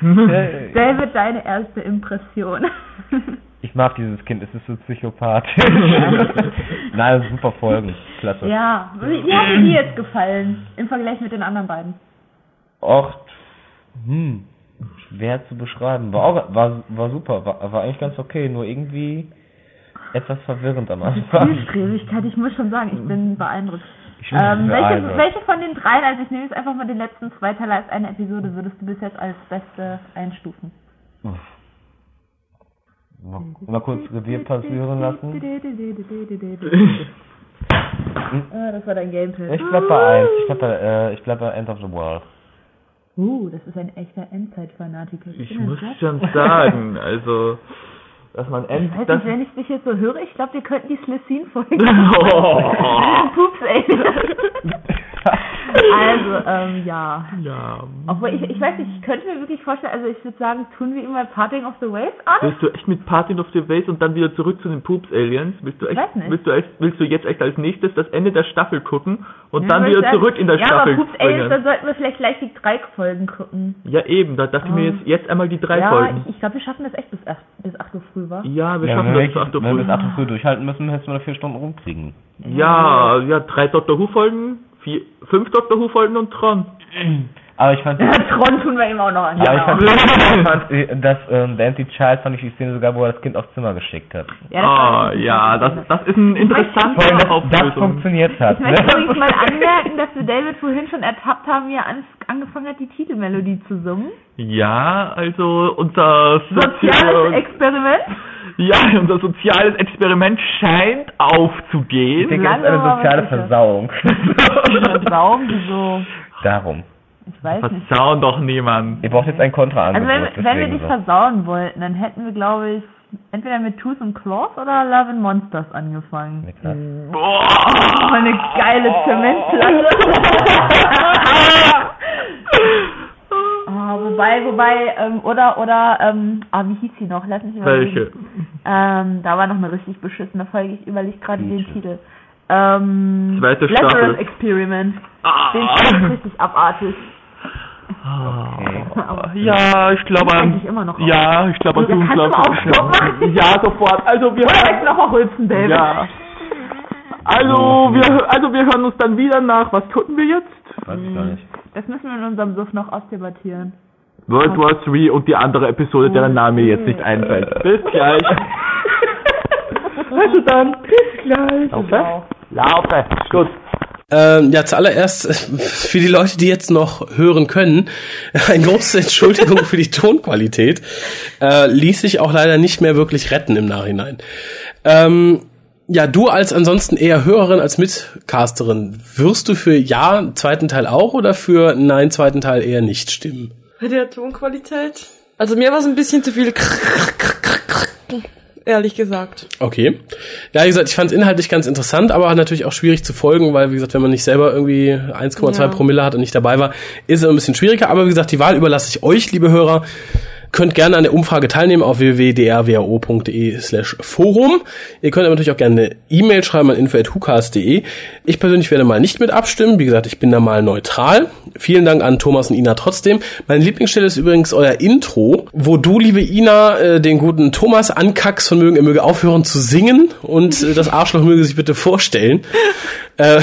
Hey. David, deine erste Impression. *laughs* Ich mag dieses Kind, es ist so psychopathisch. *laughs* Nein, super Folgen. Klasse. ja, wie, hat dir die jetzt gefallen im Vergleich mit den anderen beiden? Och, hm, schwer zu beschreiben. War auch, war, war super, war, war eigentlich ganz okay, nur irgendwie etwas verwirrend am Anfang. Zielstrebigkeit, ich muss schon sagen, ich bin beeindruckt. Ich bin Ähm, welche, welche von den dreien, also ich nehme jetzt einfach mal den letzten zwei Teile als eine Episode, würdest du bis jetzt als beste einstufen? Mal, mal kurz Revier passieren lassen. Ah, das war dein Gameplay. Ich bleib bei eins. Ich bleib bei, äh, ich bleib bei End of the World. Uh, das ist ein echter Endzeit-Fanatiker. Ich muss schon sagen, also, *laughs* dass man Ich end, weiß das, nicht, wenn ich dich jetzt so höre, ich glaube, wir könnten die Slesine-Folge. *laughs* Oh. *laughs* Pups, ey. *laughs* also, ähm, ja. ja, Obwohl, ich, ich weiß nicht, ich könnte mir wirklich vorstellen, also ich würde sagen, tun wir ihm mal Parting of the Waves an? willst du echt mit Party of the Waves und dann wieder zurück zu den Poops Aliens? Willst du echt, Weiß nicht. willst du echt, willst du jetzt echt als nächstes das Ende der Staffel gucken und Ja, dann wieder sagen. zurück in der ja, Staffel aber Pups Aliens, dann sollten wir vielleicht gleich die drei Folgen gucken. Ja eben, da dachte ich mir Ah. jetzt, jetzt einmal die drei ja, Folgen. ich, ich glaube, wir schaffen das echt bis 8, bis 8 Uhr früh, wa? Ja, wir Ja, schaffen das zu 8 Uhr wenn wir früh. bis 8 Uhr früh durchhalten müssen, hätten wir noch vier Stunden rumkriegen. Ja, ja, drei Doctor Who Folgen, vier, fünf Doctor Who Folgen und Tron. Aber ich fand, Ja, Tron tun wir ihm auch noch an. aber *laughs* ich fand, genau. ich fand das, ähm, der Anti-Child fand ich die Szene sogar, wo er das Kind aufs Zimmer geschickt hat. ja, das richtig ja, das, interessant. das ist ein interessanter dass das Auflösung. funktioniert hat. Ich möchte Ne? übrigens mal anmerken, dass wir David vorhin schon ertappt haben, wie er an, angefangen hat, die Titelmelodie zu summen. Ja, also unser Soziales Experiment. Ja, unser soziales Experiment scheint Ich aufzugehen. denke, es ist eine soziale. Versauung. *laughs* Warum? Wieso? Darum. Ich weiß nicht. Versauen doch niemand. Ihr braucht jetzt ein Kontraangebot. Also wenn, wenn wir deswegen die versauen wollten, dann hätten wir, glaube ich, entweder mit Tooth and Claws oder Love and Monsters angefangen. so. Niklas. Oh, eine geile Zementplatte. *laughs* *laughs* oh, wobei, wobei, ähm, oder, oder, ähm, ah, wie hieß sie noch? Lass mich überlegen. Welche? Ähm, da war noch eine richtig beschissene Folge. Ich überlege gerade den Titel. Ähm, Zweite Lazarus Staffel. Experiment. Ah. Den fand ich richtig abartig. Okay. Aber Ja, ich glaube an. eigentlich immer noch auf. Ja, ich glaube an Ja, kannst du machen? *laughs* Ja, sofort. Also wir jetzt noch rülpsen, David. Ja. Also wir, also wir hören uns dann wieder nach. Was gucken wir jetzt? Weiß ich gar nicht. Das müssen wir in unserem Suff noch ausdebattieren. World War 3 und die andere Episode, deren Name mir jetzt nicht einfällt. Bis gleich. *laughs* also dann, bis gleich. Laufe? Laufe. Gut. Ähm, ja, zuallererst für die Leute, die jetzt noch hören können, eine große Entschuldigung für die Tonqualität. Äh, ließ sich auch leider nicht mehr wirklich retten im Nachhinein. Ähm, ja, du als ansonsten eher Hörerin als Mitcasterin, wirst du für Ja zweiten Teil auch oder für Nein zweiten Teil eher nicht stimmen? Bei der Tonqualität? Also mir war es ein bisschen zu viel *laughs* ehrlich gesagt. Okay. Ja, wie gesagt, ich fand es inhaltlich ganz interessant, aber natürlich auch schwierig zu folgen, weil, wie gesagt, wenn man nicht selber irgendwie 1,2 Ja. Promille hat und nicht dabei war, ist es ein bisschen schwieriger. Aber wie gesagt, die Wahl überlasse ich euch, liebe Hörer. Könnt gerne an der Umfrage teilnehmen auf www.drwo.de slash forum. Ihr könnt aber natürlich auch gerne eine E-Mail schreiben an info.hucast.de. Ich persönlich werde mal nicht mit abstimmen. Wie gesagt, ich bin da mal neutral. Vielen Dank an Thomas und Ina trotzdem. Meine Lieblingsstelle ist übrigens euer Intro, wo du, liebe Ina, äh, den guten Thomas ankackst von mögen, er möge aufhören zu singen und äh, das Arschloch möge sich bitte vorstellen. Äh,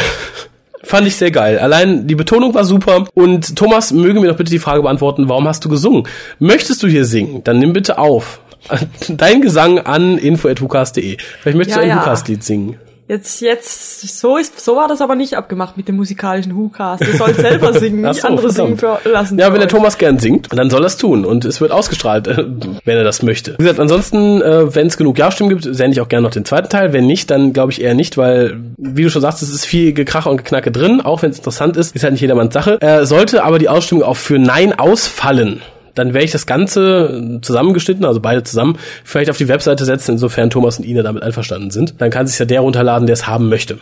Fand ich sehr geil. Allein die Betonung war super. Und Thomas, möge mir doch bitte die Frage beantworten, warum hast du gesungen? Möchtest du hier singen? Dann nimm bitte auf. *laughs* Dein Gesang an info.hukas.de. Vielleicht möchtest Ja, du ein ja. Hukas-Lied singen. Jetzt, jetzt, so ist, so war das aber nicht abgemacht mit dem musikalischen Who-Cast. Ihr sollt selber *laughs* singen, nicht so, andere verdammt. singen für, lassen. Ja, wenn der. Thomas gern singt, dann soll er es tun. Und es wird ausgestrahlt, äh, wenn er das möchte. Wie gesagt, ansonsten, äh, wenn es genug Ja-Stimmen gibt, sende ich auch gerne noch den zweiten Teil. Wenn nicht, dann glaube ich eher nicht, weil, wie du schon sagst, es ist viel Gekrache und Geknacke drin, auch wenn es interessant ist, ist halt nicht jedermanns Sache. Äh, sollte aber die Ausstimmung auch für Nein ausfallen, dann werde ich das Ganze äh, zusammengeschnitten, also beide zusammen, vielleicht auf die Webseite setzen, insofern Thomas und Ina damit einverstanden sind. Dann kann sich ja der runterladen, der es haben möchte.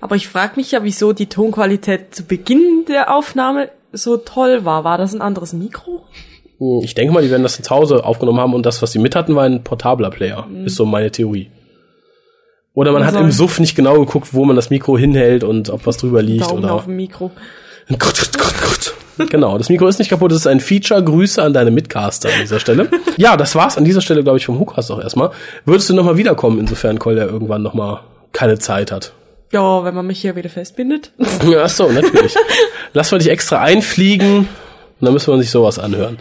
Aber ich frage mich ja, wieso die Tonqualität zu Beginn der Aufnahme so toll war. War das ein anderes Mikro? Hm, Ich denke mal, die werden das zu Hause aufgenommen haben und das, was sie mit hatten, war ein portabler Player. Ist so meine Theorie. Oder man Kann hat im Suff nicht genau geguckt, wo man das Mikro hinhält und ob was drüber liegt Daumen oder. auf dem Mikro. Gott, Gott, Gott, Gott. Genau, das Mikro ist nicht kaputt, es ist ein Feature. Grüße an deine Mitcaster an dieser Stelle. Ja, das war's an dieser Stelle, glaube ich, vom Hookast auch erstmal. Würdest du nochmal wiederkommen, insofern Kolja irgendwann nochmal keine Zeit hat? Ja, wenn man mich hier wieder festbindet. Ja, ach so, natürlich. Lass mal dich extra einfliegen und dann müssen wir sich sowas anhören.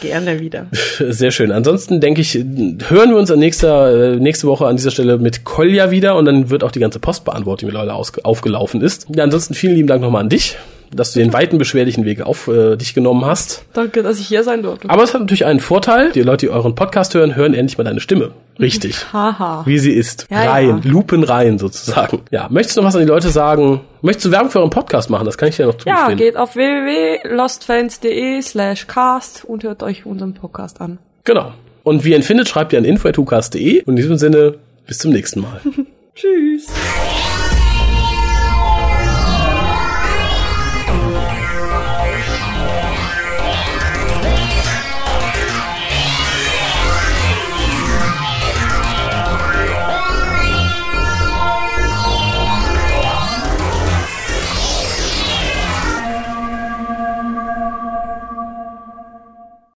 Gerne wieder. Sehr schön. Ansonsten denke ich, hören wir uns an nächster, äh, nächste Woche an dieser Stelle mit Kolja wieder und dann wird auch die ganze Post beantwortet, die mittlerweile aus, aufgelaufen ist. Ja, ansonsten vielen lieben Dank nochmal an dich, dass du den weiten, beschwerlichen Weg auf äh, dich genommen hast. Danke, dass ich hier sein durfte. Aber es hat natürlich einen Vorteil. Die Leute, die euren Podcast hören, hören endlich mal deine Stimme. Richtig. *laughs* Haha. Wie sie ist. Ja, rein. ja. Lupenrein sozusagen. Ja. Möchtest du noch was an die Leute sagen? Möchtest du Werbung für euren Podcast machen? Das kann ich dir noch tun. Ja, geht auf www.lostfans.de slash cast und hört euch unseren Podcast an. Genau. Und wie ihr ihn findet, schreibt ihr an info.hucast.de. Und in diesem Sinne, bis zum nächsten Mal. *laughs* Tschüss.